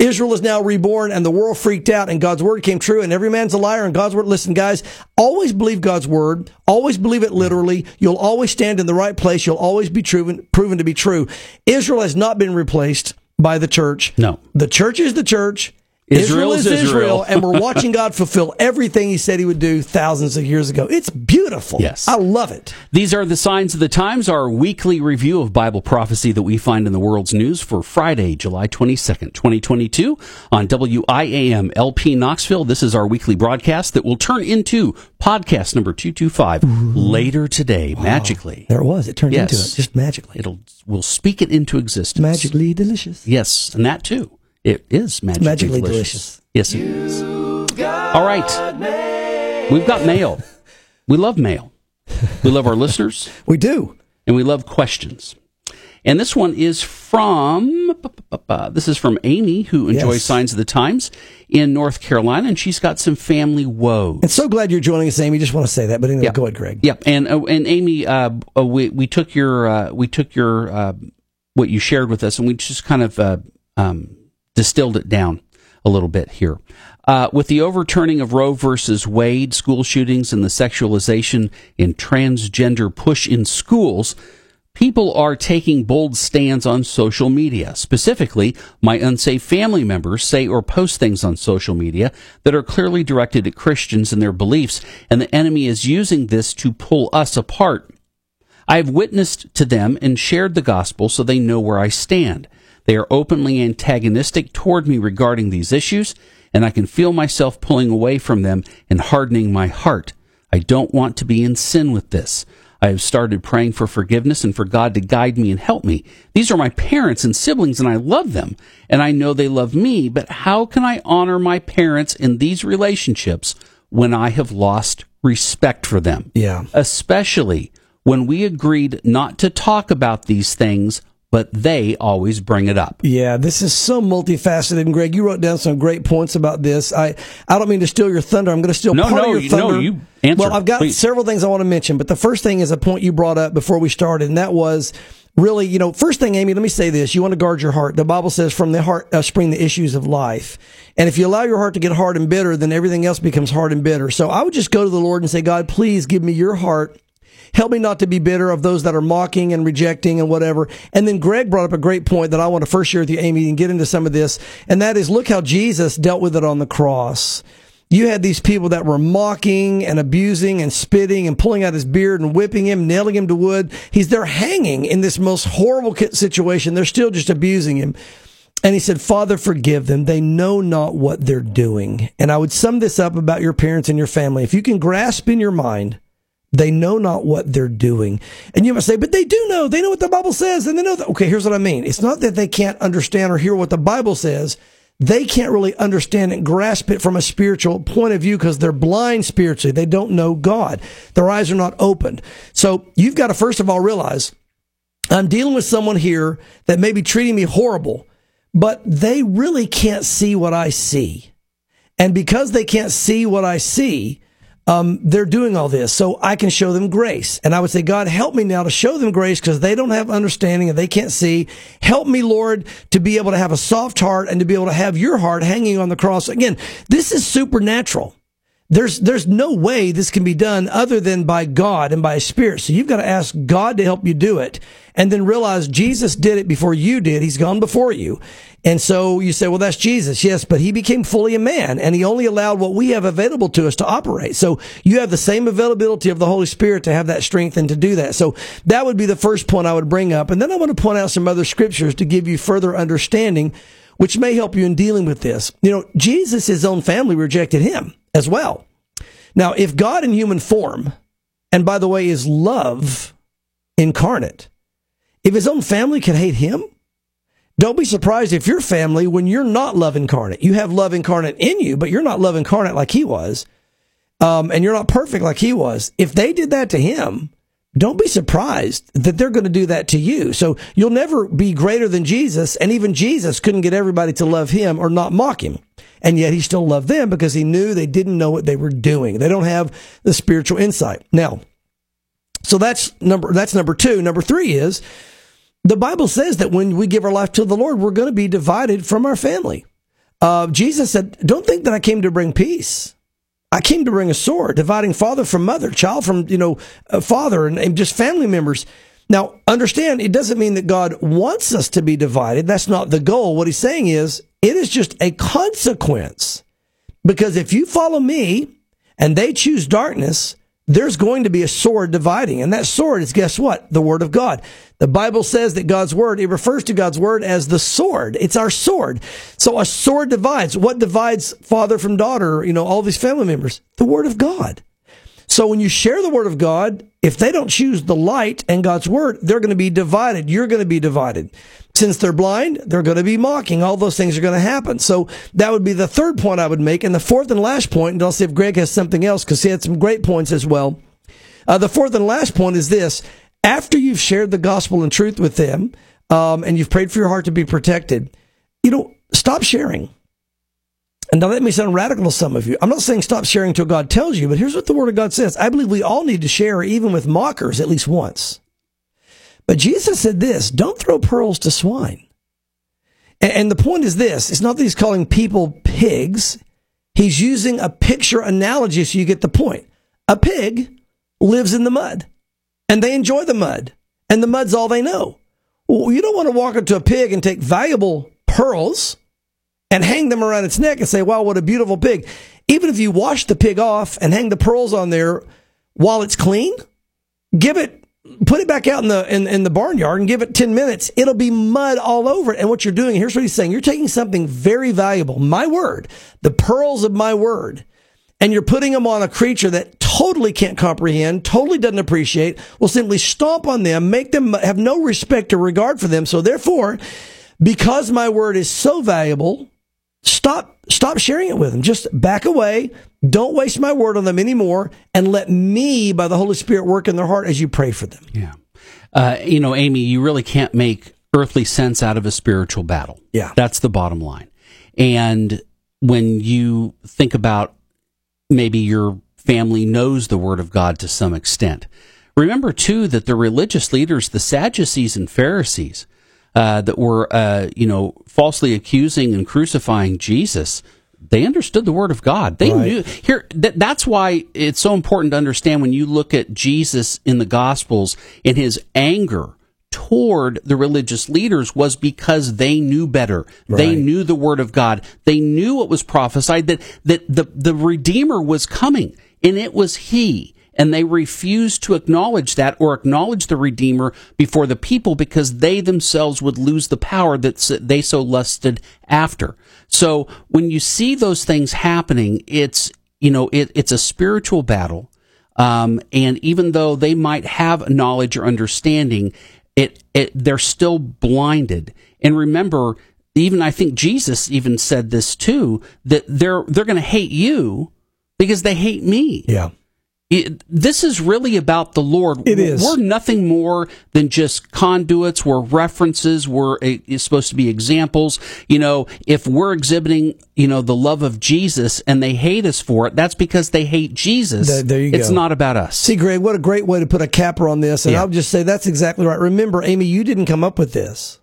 Israel is now reborn and the world freaked out and God's word came true and every man's a liar and God's word. Listen, guys, always believe God's word. Always believe it literally. You'll always stand in the right place. You'll always be proven, proven to be true. Israel has not been replaced by the church. No. The church is the church. Israel is is Israel, Israel. and we're watching God fulfill everything He said He would do thousands of years ago. It's beautiful. Yes. I love it. These are the signs of the times, our weekly review of Bible prophecy that we find in the world's news for Friday, July 22nd, 2022 on WIAM LP Knoxville. This is our weekly broadcast that will turn into podcast number 225 later today, magically. There it was. It turned Yes. into it just magically. It'll, we'll speak it into existence. magically delicious. Yes, and that too. It is magically, Magically delicious. Yes, it is. All right. We've got mail. We love mail. We love our listeners We do. and we love questions. And this one is from this is from Amy who enjoys Yes. Signs of the Times in North Carolina and she's got some family woes. And so glad you're joining us, Amy. Just want to say that. But anyway, Yeah. go ahead, Greg. Yep, and uh, and Amy, uh, uh, we we took your uh, we took your uh, what you shared with us, and we just kind of uh, um, distilled it down a little bit here. Uh, with the overturning of Roe versus Wade, school shootings, and the sexualization and transgender push in schools, people are taking bold stands on social media. Specifically, my unsafe family members say or post things on social media that are clearly directed at Christians and their beliefs, and the enemy is using this to pull us apart. I have witnessed to them and shared the gospel so they know where I stand. They are openly antagonistic toward me regarding these issues, and I can feel myself pulling away from them and hardening my heart. I don't want to be in sin with this. I have started praying for forgiveness and for God to guide me and help me. These are my parents and siblings, and I love them, and I know they love me, but how can I honor my parents in these relationships when I have lost respect for them? Yeah. Especially when we agreed not to talk about these things but they always bring it up. Yeah, this is so multifaceted. And Greg, you wrote down some great points about this. I, I don't mean to steal your thunder. I'm going to steal no, part no, of your thunder. No, you answer. Well, I've got please. several things I want to mention, but the first thing is a point you brought up before we started, and that was really, you know, first thing, Amy, let me say this. You want to guard your heart. The Bible says from the heart uh, spring the issues of life. And if you allow your heart to get hard and bitter, then everything else becomes hard and bitter. So I would just go to the Lord and say, God, please give me your heart Help me not to be bitter of those that are mocking and rejecting and whatever. And then Greg brought up a great point that I want to first share with you, Amy, and get into some of this. And that is look how Jesus dealt with it on the cross. You had these people that were mocking and abusing and spitting and pulling out his beard and whipping him, nailing him to wood. He's there hanging in this most horrible situation. They're still just abusing him. And he said, Father, forgive them. They know not what they're doing. And I would sum this up about your parents and your family. If you can grasp in your mind they know not what they're doing. And you must say, but they do know. They know what the Bible says. And they know that. Okay, here's what I mean. It's not that they can't understand or hear what the Bible says. They can't really understand and grasp it from a spiritual point of view because they're blind spiritually. They don't know God. Their eyes are not opened. So you've got to first of all realize I'm dealing with someone here that may be treating me horrible, but they really can't see what I see. And because they can't see what I see, um, they're doing all this so I can show them grace. And I would say, God, help me now to show them grace because they don't have understanding and they can't see. Help me, Lord, to be able to have a soft heart and to be able to have your heart hanging on the cross. Again, this is supernatural. There's, there's no way this can be done other than by God and by a spirit. So you've got to ask God to help you do it and then realize Jesus did it before you did. He's gone before you. And so you say, well, that's Jesus. Yes, but he became fully a man and he only allowed what we have available to us to operate. So you have the same availability of the Holy Spirit to have that strength and to do that. So that would be the first point I would bring up. And then I want to point out some other scriptures to give you further understanding, which may help you in dealing with this. You know, Jesus, his own family rejected him as well. Now, if God in human form, and by the way, is love incarnate, if his own family can hate him, don't be surprised if your family, when you're not love incarnate, you have love incarnate in you, but you're not love incarnate like he was, um, and you're not perfect like he was. If they did that to him, don't be surprised that they're going to do that to you. So you'll never be greater than Jesus, and even Jesus couldn't get everybody to love him or not mock him. And yet he still loved them because he knew they didn't know what they were doing. They don't have the spiritual insight. Now, so that's number, that's number two. Number three is the Bible says that when we give our life to the Lord, we're going to be divided from our family. Uh, Jesus said, don't think that I came to bring peace. I came to bring a sword, dividing father from mother, child from, you know, uh, father and, and just family members. Now, understand, it doesn't mean that God wants us to be divided. That's not the goal. What he's saying is, it is just a consequence. Because if you follow me and they choose darkness, there's going to be a sword dividing. And that sword is, guess what? The word of God. The Bible says that God's word, it refers to God's word as the sword. It's our sword. So a sword divides. What divides father from daughter, you know, all these family members? The word of God. So when you share the word of God, if they don't choose the light and God's word, they're going to be divided. You're going to be divided. Since they're blind, they're going to be mocking. All those things are going to happen. So that would be the third point I would make. And the fourth and last point, and I'll see if Greg has something else because he had some great points as well. Uh, the fourth and last point is this. After you've shared the gospel and truth with them, um, and you've prayed for your heart to be protected, you know, stop sharing and now that may sound radical to some of you. I'm not saying stop sharing until God tells you, but here's what the Word of God says. I believe we all need to share even with mockers at least once. But Jesus said this, don't throw pearls to swine. And, the point is this, it's not that he's calling people pigs. He's using a picture analogy so you get the point. A pig lives in the mud and they enjoy the mud and the mud's all they know. Well, you don't want to walk up to a pig and take valuable pearls and hang them around its neck and say, wow, what a beautiful pig. Even if you wash the pig off and hang the pearls on there while it's clean, give it, put it back out in the, in, in the barnyard and give it 10 minutes. It'll be mud all over it. And what you're doing, here's what he's saying. You're taking something very valuable, my word, the pearls of my word, and you're putting them on a creature that totally can't comprehend, totally doesn't appreciate, will simply stomp on them, make them have no respect or regard for them. So therefore, because my word is so valuable, stop stop sharing it with them. Just back away. Don't waste my word on them anymore, and let me, by the Holy Spirit, work in their heart as you pray for them. Yeah. Uh, you know, Amy, you really can't make earthly sense out of a spiritual battle. Yeah. That's the bottom line. And when you think about maybe your family knows the word of God to some extent, remember too that the religious leaders, the Sadducees and Pharisees, uh, that were, uh, you know, falsely accusing and crucifying Jesus, they understood the word of God. They Right. knew here. That, that's why it's so important to understand when you look at Jesus in the Gospels and his anger toward the religious leaders was because they knew better. They knew the word of God. They knew what was prophesied that that the the Redeemer was coming, and it was He and they refuse to acknowledge that or acknowledge the Redeemer before the people because they themselves would lose the power that they so lusted after. So when you see those things happening, it's you know it, it's a spiritual battle, um, and even though they might have knowledge or understanding, it, it they're still blinded. And remember, even I think Jesus even said this too that they're they're going to hate you because they hate me Yeah. It, this is really about the Lord. It is. We're nothing more than just conduits. We're references. We're a, it's supposed to be examples. You know, if we're exhibiting, you know, the love of Jesus and they hate us for it, that's because they hate Jesus. There- there you it's go. not about us. See, Greg, what a great way to put a capper on this. And Yeah. I'll just say that's exactly right. Remember, Amy, you didn't come up with this.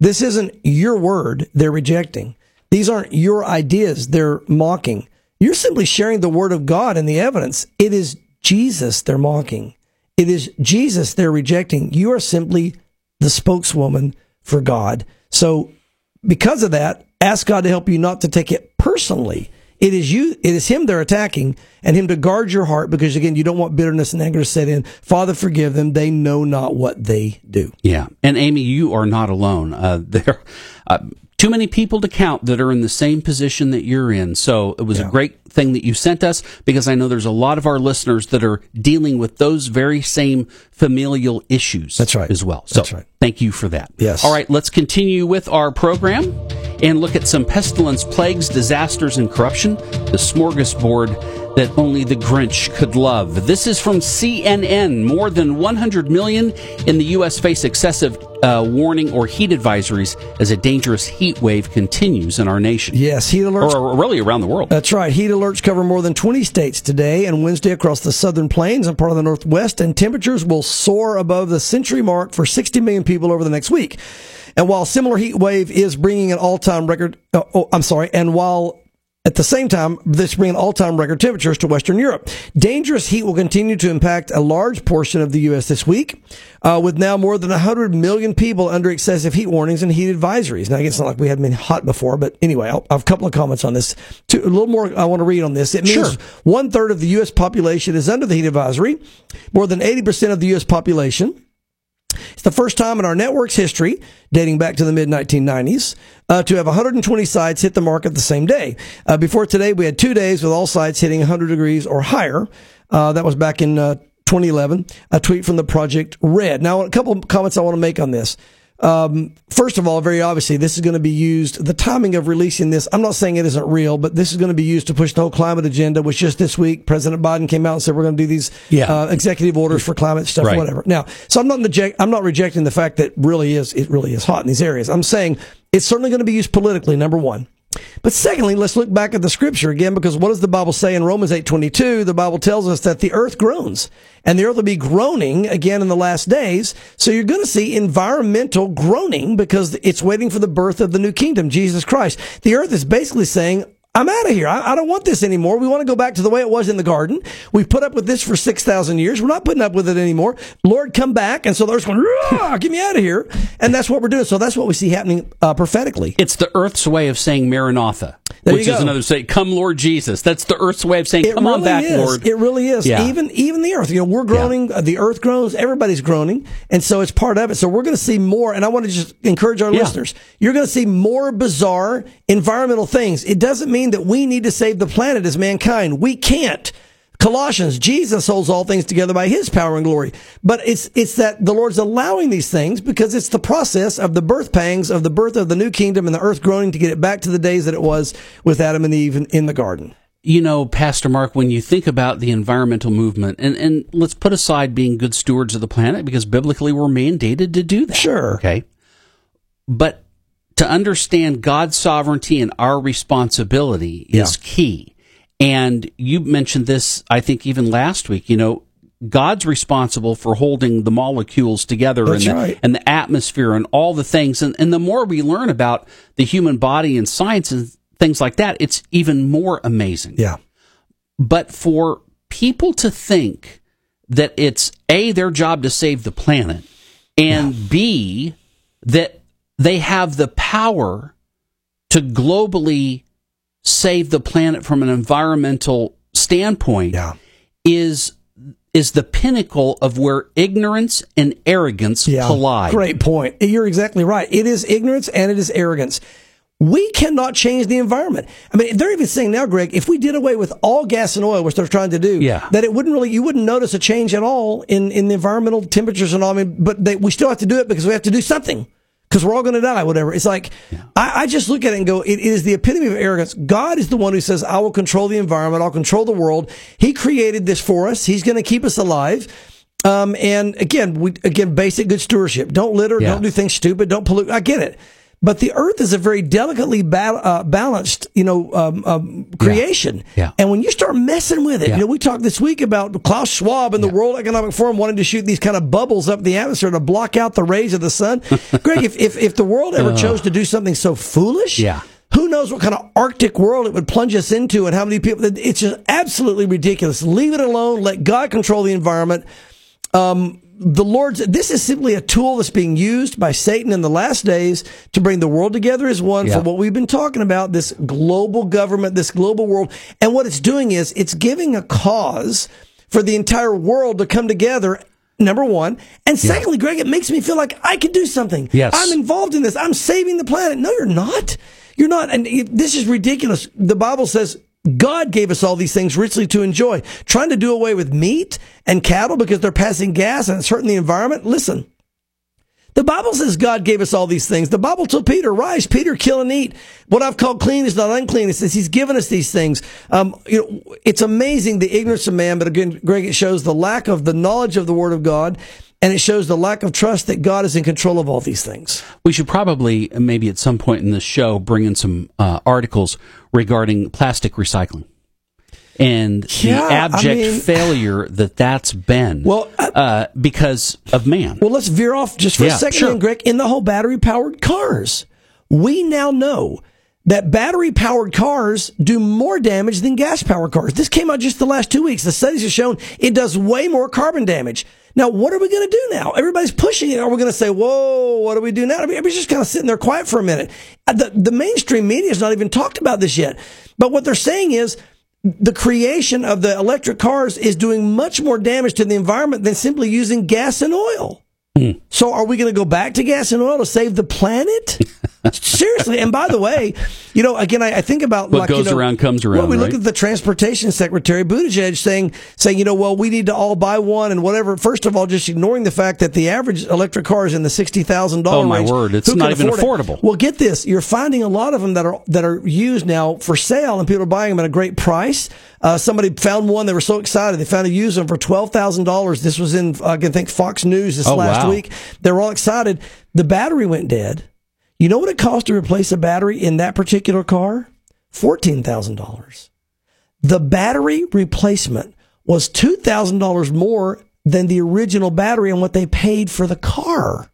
This isn't your word they're rejecting. These aren't your ideas they're mocking. You're simply sharing the word of God and the evidence. It is Jesus they're mocking. It is Jesus they're rejecting. You are simply the spokeswoman for God. So because of that, ask God to help you not to take it personally. It is you, it is him they're attacking and him to guard your heart because again, you don't want bitterness and anger to set in. Father, forgive them. They know not what they do. Yeah, and Amy, you are not alone. Uh, there, uh, too many people to count that are in the same position that you're in. So it was a great thing that you sent us because I know there's a lot of our listeners that are dealing with those very same familial issues. That's right. as well. So That's right. thank you for that. Yes. All right, let's continue with our program and look at some pestilence, plagues, disasters, and corruption. The smorgasbord that only the Grinch could love. This is from CNN. More than 100 million in the U.S. face excessive uh, warning or heat advisories as a dangerous heat wave continues in our nation. Yes, heat alerts. Or really around the world. That's right. Heat alerts cover more than 20 states today and Wednesday across the southern plains and part of the northwest, and temperatures will soar above the century mark for 60 million people over the next week. And while similar heat wave is bringing an all-time record, oh, oh, I'm sorry, and while at the same time, this bringing all-time record temperatures to Western Europe. Dangerous heat will continue to impact a large portion of the U.S. this week, uh, with now more than 100 million people under excessive heat warnings and heat advisories. Now, it's not like we hadn't been hot before, but anyway, I'll, I have a couple of comments on this. Two, a little more I want to read on this. It means Sure. one third of the U.S. population is under the heat advisory. More than 80% of the U.S. population it's the first time in our network's history, dating back to the mid 1990s, uh, to have 120 sites hit the mark at the same day. Uh, before today, we had two days with all sites hitting 100 degrees or higher. Uh, that was back in uh, 2011. A tweet from the Project Red. Now, a couple comments I want to make on this. Um, first of all, very obviously, this is going to be used. The timing of releasing this, I'm not saying it isn't real, but this is going to be used to push the whole climate agenda. Which just this week, President Biden came out and said we're going to do these Yeah. uh, executive orders for climate stuff, Right. whatever. Now, so I'm not reject, I'm not rejecting the fact that really is it really is hot in these areas. I'm saying it's certainly going to be used politically. Number one. But secondly, let's look back at the scripture again, because what does the Bible say in Romans 8:22? The Bible tells us that the earth groans, and the earth will be groaning again in the last days. So you're going to see environmental groaning because it's waiting for the birth of the new kingdom, Jesus Christ. The earth is basically saying, I'm out of here. I, I don't want this anymore. We want to go back to the way it was in the garden. We've put up with this for 6,000 years. We're not putting up with it anymore. Lord, come back. And so they're just going, get me out of here. And that's what we're doing. So that's what we see happening uh, prophetically. It's the Earth's way of saying Maranatha. There which is another say, "Come, Lord Jesus." That's the Earth's way of saying, It "Come on back, is. Lord." It really is. Yeah. Even even the earth. You know, we're groaning. uh, The earth groans. Everybody's groaning, and so it's part of it. So we're going to see more. And I want to just encourage our Yeah. listeners. You're going to see more bizarre environmental things. It doesn't mean that we need to save the planet as mankind. We can't. Colossians, Jesus holds all things together by his power and glory. But it's, it's that the Lord's allowing these things because it's the process of the birth pangs of the birth of the new kingdom and the earth groaning to get it back to the days that it was with Adam and Eve in, in the garden. you know, Pastor Mark, when you think about the environmental movement, and, and let's put aside being good stewards of the planet because biblically we're mandated to do that. Sure. Okay. But to understand God's sovereignty and our responsibility is key. And you mentioned this, I think, even last week. You know, God's responsible for holding the molecules together and, the, right. and the atmosphere and all the things. And, and the more we learn about the human body and science and things like that, it's even more amazing. Yeah. But for people to think that it's A, their job to save the planet, and B, that they have the power to globally save the planet from an environmental standpoint Yeah. is is the pinnacle of where ignorance and arrogance yeah, collide. Great point. You're exactly right. It is ignorance and it is arrogance. We cannot change the environment. I mean, they're even saying now, Greg, if we did away with all gas and oil, which they're trying to do, Yeah. that it wouldn't really, you wouldn't notice a change at all in, in the environmental temperatures and all. I mean, but they, we still have to do it because we have to do something because we're all going to die, whatever. It's like, I, I just look at it and go, it is the epitome of arrogance. God is the one who says, I will control the environment. I'll control the world. He created this for us. He's going to keep us alive. Um, and again, we, again, basic good stewardship. Don't litter. Yeah. Don't do things stupid. Don't pollute. I get it. But the earth is a very delicately ba- uh, balanced, you know, um, um, creation. Yeah. And when you start messing with it, Yeah. you know, we talked this week about Klaus Schwab and the World Economic Forum wanting to shoot these kind of bubbles up the atmosphere to block out the rays of the sun. Greg, if, if, if the world ever chose to do something so foolish, Yeah. who knows what kind of Arctic world it would plunge us into and how many people, it's just absolutely ridiculous. Leave it alone. Let God control the environment um, the Lord's, this is simply a tool that's being used by Satan in the last days to bring the world together as one Yeah. for what we've been talking about, this global government, this global world. And what it's doing is it's giving a cause for the entire world to come together. Number one. And secondly, Greg, it makes me feel like I can do something. Yes. I'm involved in this. I'm saving the planet. No, you're not. You're not. And this is ridiculous. The Bible says God gave us all these things richly to enjoy. Trying to do away with meat and cattle because they're passing gas and it's hurting the environment. Listen, the Bible says God gave us all these things. The Bible told Peter, rise, Peter, kill and eat. What I've called clean is not unclean. It says he's given us these things. Um, you know, it's amazing the ignorance of man, but again, Greg, it shows the lack of the knowledge of the word of God. And it shows the lack of trust that God is in control of all these things. We should probably, maybe at some point in this show, bring in some uh, articles regarding plastic recycling and Yeah, the I abject mean- failure that that's been. Well, I- uh, because of man. Well, let's veer off just for Yeah, a second, sure. Greg. In the whole battery powered cars, we now know that battery powered cars do more damage than gas powered cars. This came out just the last two weeks. The studies have shown it does way more carbon damage. Now, what are we going to do now? Everybody's pushing it. Are we going to say, whoa, what do we do now? I mean, everybody's just kind of sitting there quiet for a minute. Uh, The, the mainstream media has not even talked about this yet. But what they're saying is, the creation of the electric cars is doing much more damage to the environment than simply using gas and oil. So are we going to go back to gas and oil to save the planet? Seriously. And by the way, you know, again, I, I think about What like, you goes know, around comes Well, around, we look at the transportation secretary Buttigieg saying, saying, you know, well, we need to all buy one and whatever. First of all, just ignoring the fact that the average electric car is in the sixty thousand dollars Oh, my range. word. It's Who not even afford it? affordable. Well, get this: you're finding a lot of them that are that are used now for sale, and people are buying them at a great price. Uh, somebody found one; they were so excited they found a used one for twelve thousand dollars. This was in uh, I can think Fox News this Oh, last wow. week. They were all excited. The battery went dead. You know what it costs to replace a battery in that particular car? Fourteen thousand dollars. The battery replacement was two thousand dollars more than the original battery and what they paid for the car.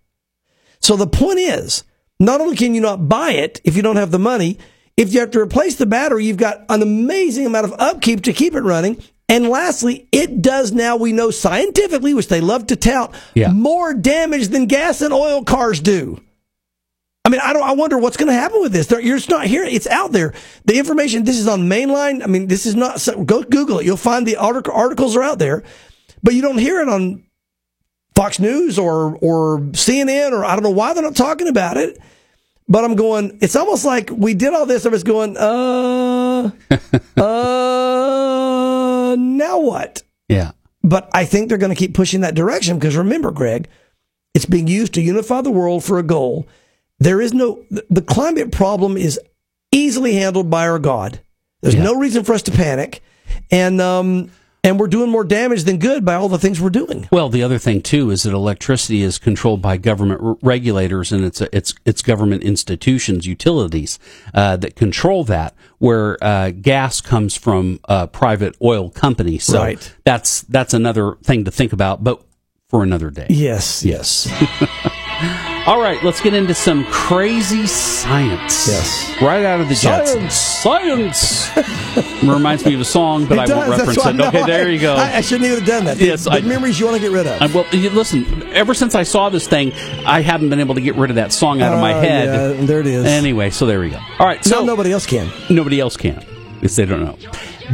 So the point is, not only can you not buy it if you don't have the money, if you have to replace the battery, you've got an amazing amount of upkeep to keep it running. And lastly, it does now, we know scientifically, which they love to tout, Yeah. more damage than gas and oil cars do. I mean, I don't. I wonder what's going to happen with this. There, you're just not hearing. It's out there. The information. This is on mainline. I mean, this is not. Go Google it. You'll find the article, articles are out there, but you don't hear it on Fox News or or CNN or I don't know why they're not talking about it. But I'm going. It's almost like we did all this. I was going. Uh, uh. Now what? Yeah. But I think they're going to keep pushing that direction because remember, Greg, it's being used to unify the world for a goal. There is no, the climate problem is easily handled by our God. There's Yeah. no reason for us to panic. And, um, and we're doing more damage than good by all the things we're doing. Well, the other thing too is that electricity is controlled by government r- regulators, and it's it's it's government institutions, utilities uh, that control that. Where uh, gas comes from uh, private oil companies, so Right. that's that's another thing to think about, but for another day. Yes, yes. All right, let's get into some crazy science. Yes. right out of the Jetsons. Science. Reminds me of a song, but I It won't reference it. Okay, there you go. I, I shouldn't even have done that. Yes, the, I- the memories you want to get rid of. I, well, you, listen. Ever since I saw this thing, I haven't been able to get rid of that song out of my Oh, head. yeah, there it is. Anyway, so there we go. All right, so no, nobody else can. nobody else can because they don't know.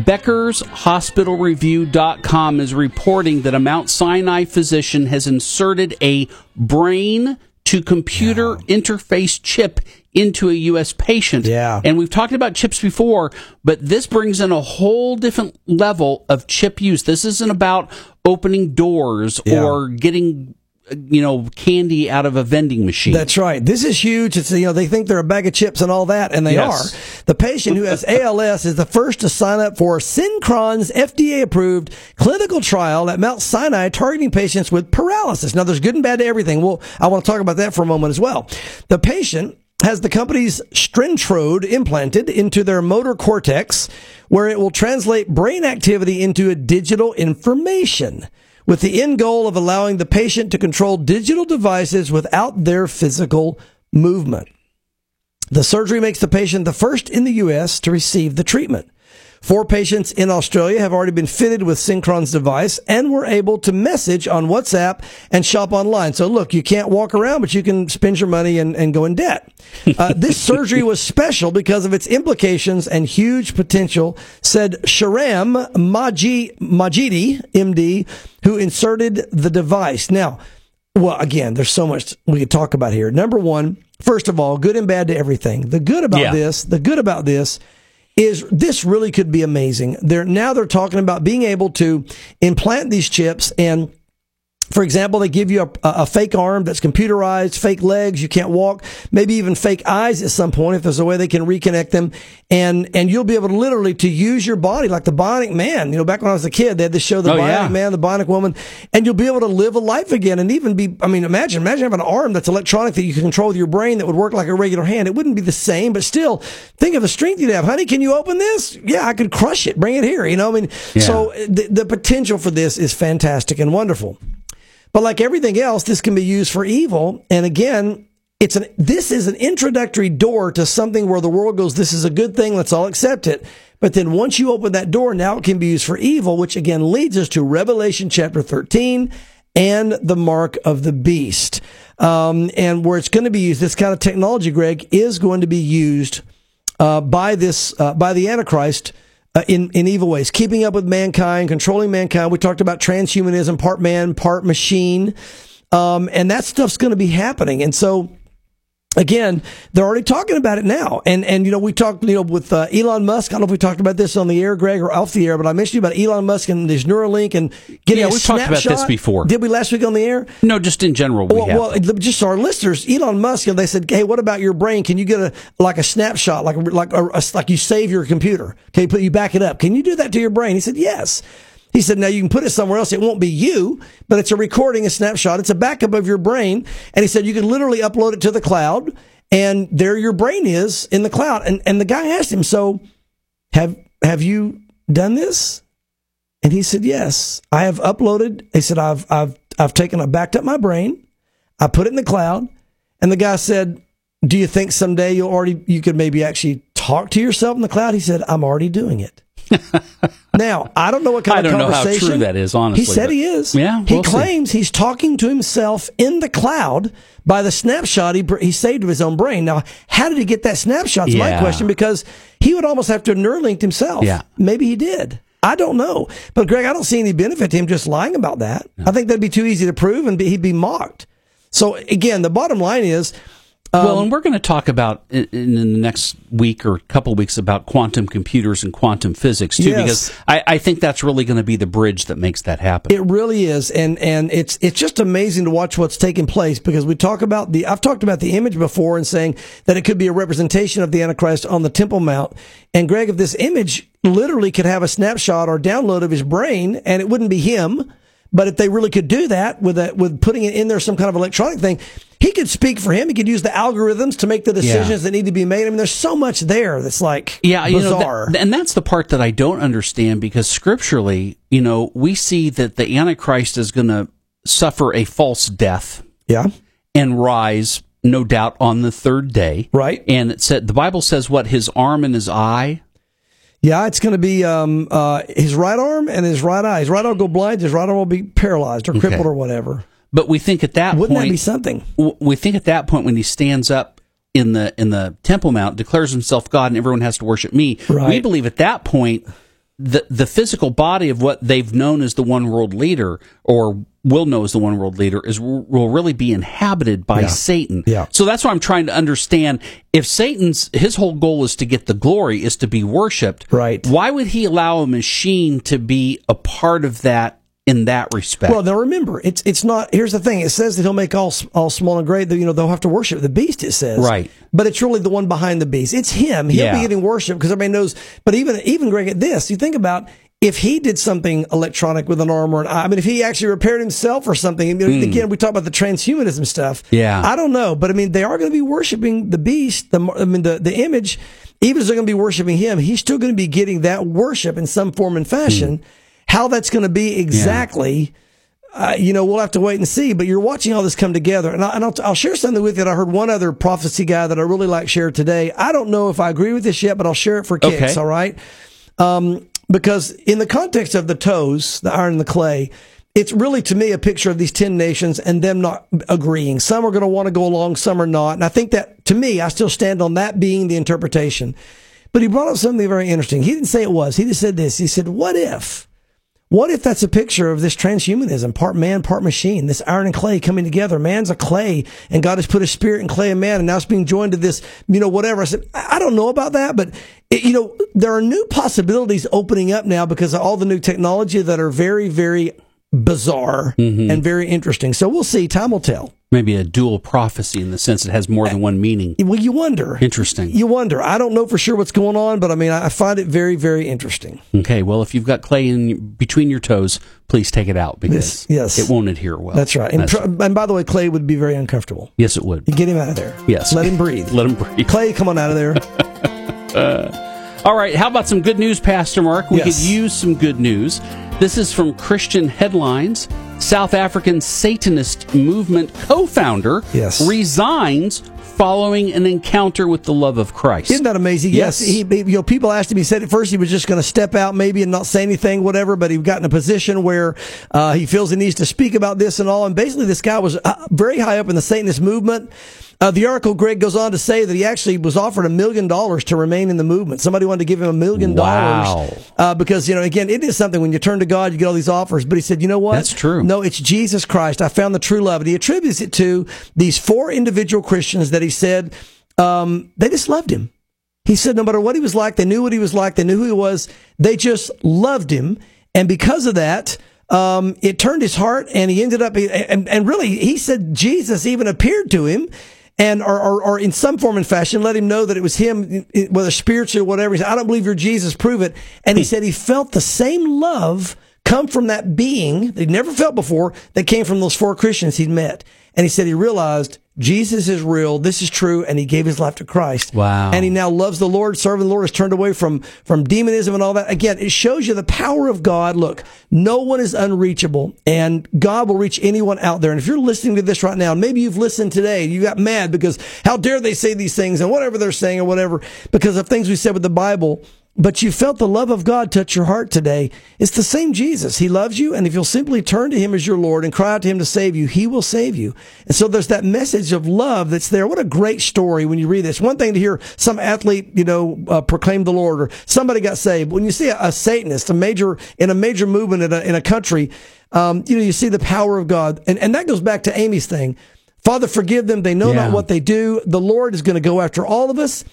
Becker's HospitalReview.com is reporting that a Mount Sinai physician has inserted a brain to computer interface chip into a U.S. patient. Yeah. And we've talked about chips before, but this brings in a whole different level of chip use. This isn't about opening doors Yeah. or getting, you know, candy out of a vending machine. That's right. This is huge. It's you know they think they're a bag of chips and all that, and they Yes. are. The patient who has ALS is the first to sign up for Synchron's FDA-approved clinical trial at Mount Sinai, targeting patients with paralysis. Now, there's good and bad to everything. Well, I want to talk about that for a moment as well. The patient has the company's Stentrode implanted into their motor cortex, where it will translate brain activity into a digital information with the end goal of allowing the patient to control digital devices without their physical movement. The surgery makes the patient the first in the U.S. to receive the treatment. Four patients in Australia have already been fitted with Synchron's device and were able to message on WhatsApp and shop online. So look, you can't walk around, but you can spend your money and, and go in debt. Uh, this surgery was special because of its implications and huge potential, said Shahram Maji, Majidi, MD, who inserted the device. Now, well, again, there's so much we could talk about here. Number one, first of all, good and bad to everything. The good about Yeah. this, the good about this is this really could be amazing. They're now they're talking about being able to implant these chips and for example, they give you a, a fake arm that's computerized, fake legs, you can't walk, maybe even fake eyes at some point if there's a way they can reconnect them. And, and you'll be able to literally to use your body like the Bionic Man. You know, back when I was a kid, they had this show, The Oh, Bionic yeah. Man, The Bionic Woman, and you'll be able to live a life again and even be, I mean, imagine, imagine having an arm that's electronic that you can control with your brain that would work like a regular hand. It wouldn't be the same, but still think of the strength you'd have. Honey, can you open this? Yeah, I could crush it. Bring it here. You know, I mean, Yeah. so uh, the, the potential for this is fantastic and wonderful. But like everything else, this can be used for evil. And again, it's an this is an introductory door to something where the world goes, this is a good thing, let's all accept it. But then once you open that door, now it can be used for evil, which again leads us to Revelation chapter 13 and the mark of the beast. Um, and where it's going to be used, this kind of technology, Greg, is going to be used uh, by this uh, by the Antichrist uh, in in evil ways, keeping up with mankind, controlling mankind. We talked about transhumanism, part man, part machine, um, and that stuff's going to be happening. And so again, they're already talking about it now. And and you know, we talked you know with uh, Elon Musk. I don't know if we talked about this on the air, Greg, or off the air, but I mentioned about Elon Musk and this Neuralink and getting Yeah, we've talked about this before. Did we last week on the air? no, just in general, we Well, have. well, just our listeners, Elon Musk, know, they said, "Hey, what about your brain? Can you get a like a snapshot, like like a, a- like you save your computer? Can you put you back it up? Can you do that to your brain?" He said, "Yes." He said, "Now you can put it somewhere else. It won't be you, but it's a recording, a snapshot. It's a backup of your brain." And he said, "You can literally upload it to the cloud, and there your brain is in the cloud." And and the guy asked him, "So, have have you done this?" And he said, "Yes, I have uploaded." He said, "I've I've I've taken, I backed up my brain." I put it in the cloud. And the guy said, Do you think someday you'll already, you could maybe actually talk to yourself in the cloud? He said, I'm already doing it. now, I don't know what kind I of don't know how conversation. true that is, honestly, He said he is. Yeah, he we'll see. claims he's talking to himself in the cloud by the snapshot he, he saved of his own brain. Now, how did he get that snapshot? Is my question because he would almost have to have Neuralinked himself. Yeah. Maybe he did. I don't know. But Greg, I don't see any benefit to him just lying about that. I think that'd be too easy to prove and be, he'd be mocked. So again, the bottom line is, well, um, and we're going to talk about in, in the next week or couple weeks about quantum computers and quantum physics too, Yes. because I, I think that's really going to be the bridge that makes that happen. It really is, and and it's it's just amazing to watch what's taking place because we talk about the I've talked about the image before and saying that it could be a representation of the Antichrist on the Temple Mount. And Greg, if this image literally could have a snapshot or download of his brain, and it wouldn't be him, but if they really could do that with a, with putting it in there some kind of electronic thing, he could speak for him. He could use the algorithms to make the decisions that need to be made. I mean, there's so much there that's like Yeah, you know, that- and that's the part that I don't understand because scripturally, you know, we see that the Antichrist is going to suffer a false death yeah, and rise, no doubt, on the third day. Right. And it said the Bible says what his arm and his eye. Yeah, it's going to be um, uh, his right arm and his right eye. His right arm will go blind. His right arm will be paralyzed or crippled or whatever. But we think at that Wouldn't point, that be something? w- we think at that point when he stands up in the in the Temple Mount, declares himself God, and everyone has to worship me. Right. We believe at that point the the physical body of what they've known as the one world leader, or will know as the one world leader, is will really be inhabited by Satan. Yeah. So that's why I'm trying to understand if Satan's his whole goal is to get the glory, is to be worshipped. Right. Why would he allow a machine to be a part of that in that respect? Well, now remember, it's it's not. Here's the thing: it says that he'll make all all small and great. You know they'll have to worship the beast. It says Right. but it's really the one behind the beast. It's him. He'll Yeah. be getting worship because everybody knows. But even even Greg, at this, you think about. If he did something electronic with an arm or an eye, I mean, if he actually repaired himself or something, I mean, hmm. again, we talk about the transhumanism stuff. Yeah. I don't know, but I mean, they are going to be worshiping the beast. The I mean, the the image. Even as they're going to be worshiping him, he's still going to be getting that worship in some form and fashion. Hmm. How that's going to be exactly, uh, you know, we'll have to wait and see. But you're watching all this come together, and, I, and I'll, I'll share something with you. that I heard one other prophecy guy that I really like share today. I don't know if I agree with this yet, but I'll share it for kicks. Okay. All right, um, because in the context of the toes, the iron and the clay. It's really to me a picture of these 10 nations and them not agreeing. Some are going to want to go along, some are not. And I think that to me, I still stand on that being the interpretation. But he brought up something very interesting. He didn't say it was. He just said this. He said, what if? What if that's a picture of this transhumanism, part man, part machine, this iron and clay coming together? Man's a clay, and God has put his spirit in clay and man, and now it's being joined to this, you know, whatever. I said, I I don't know about that, but, it, you know, there are new possibilities opening up now because of all the new technology that are very, very bizarre mm-hmm. and very interesting. So we'll see. Time will tell. Maybe a dual prophecy in the sense it has more than one meaning. Well, you wonder. Interesting. You wonder. I don't know for sure what's going on, but I mean, I find it very, very interesting. Okay, well, if you've got clay in between your toes, please take it out because Yes, yes. it won't adhere well. That's right. And, That's- tr- and by the way, Clay would be very uncomfortable. yes, it would. Get him out of there. Yes. Let him breathe. Let him breathe. Clay, come on out of there. All right, how about some good news, Pastor Mark? We Yes. could use some good news. This is from Christian Headlines. South African Satanist movement co founder Yes. resigns following an encounter with the love of Christ. Isn't that amazing? Yes. Yes. He, he- you know, people asked him, he said at first he was just going to step out maybe and not say anything, whatever, but he got in a position where uh, he feels he needs to speak about this and all. And basically, this guy was uh, very high up in the Satanist movement. Uh, the article, Greg, goes on to say that he actually was offered a million dollars to remain in the movement. Somebody wanted to give him a million dollars uh, because, you know, again, it is something when you turn to God, you get all these offers. But he said, you know what? That's true. No, it's Jesus Christ. I found the true love. And he attributes it to these four individual Christians that he said um, they just loved him. He said no matter what he was like, they knew what he was like, they knew who he was, they just loved him. And because of that, um, it turned his heart and he ended up, and, and really, he said Jesus even appeared to him and or, or, or in some form and fashion let him know that it was him, whether spiritual or whatever. He said, I don't believe you're Jesus, prove it. And he said he felt the same love come from that being that he'd never felt before that came from those four Christians he'd met. And he said he realized Jesus is real, this is true, and he gave his life to Christ. Wow. And he now loves the Lord, serving the Lord, has turned away from, from demonism and all that. Again, it shows you the power of God. Look, no one is unreachable, and God will reach anyone out there. And if you're listening to this right now, maybe you've listened today, and you got mad because how dare they say these things and whatever they're saying or whatever, because of things we said with the Bible, but you felt the love of God touch your heart today, it's the same Jesus. He loves you, and if you'll simply turn to Him as your Lord and cry out to Him to save you, He will save you. And so there's that message of love that's there. What a great story when you read this. One thing to hear some athlete, you know, uh, proclaim the Lord, or somebody got saved. When you see a, a Satanist, a major in a major movement in a, in a country, um, you know, you see the power of God, and and that goes back to Amy's thing. Father, forgive them; they know Yeah. not what they do. The Lord is going to go after all of us,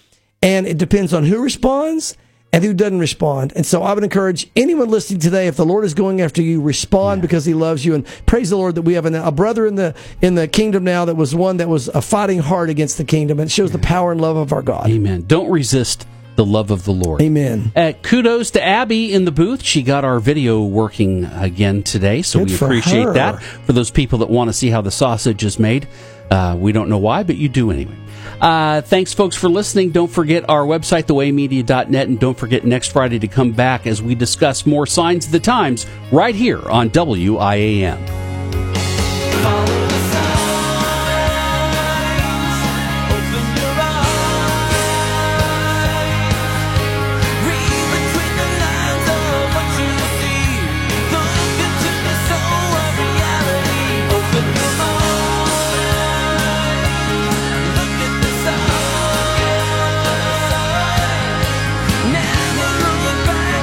and it depends on who responds and who doesn't respond. And so I would encourage anyone listening today, if the Lord is going after you, respond because He loves you. And praise the Lord that we have an, a brother in the in the kingdom now that was one that was uh, fighting hard against the kingdom. And shows the power and love of our God. Amen. Don't resist the love of the Lord. Amen. Uh, kudos to Abby in the booth. She got our video working again today, so Good we appreciate her. that. For those people that want to see how the sausage is made, uh, we don't know why, but you do anyway. Uh, thanks, folks, for listening. Don't forget our website, thewaymedia.net, and don't forget next Friday to come back as we discuss more signs of the times right here on WIAM.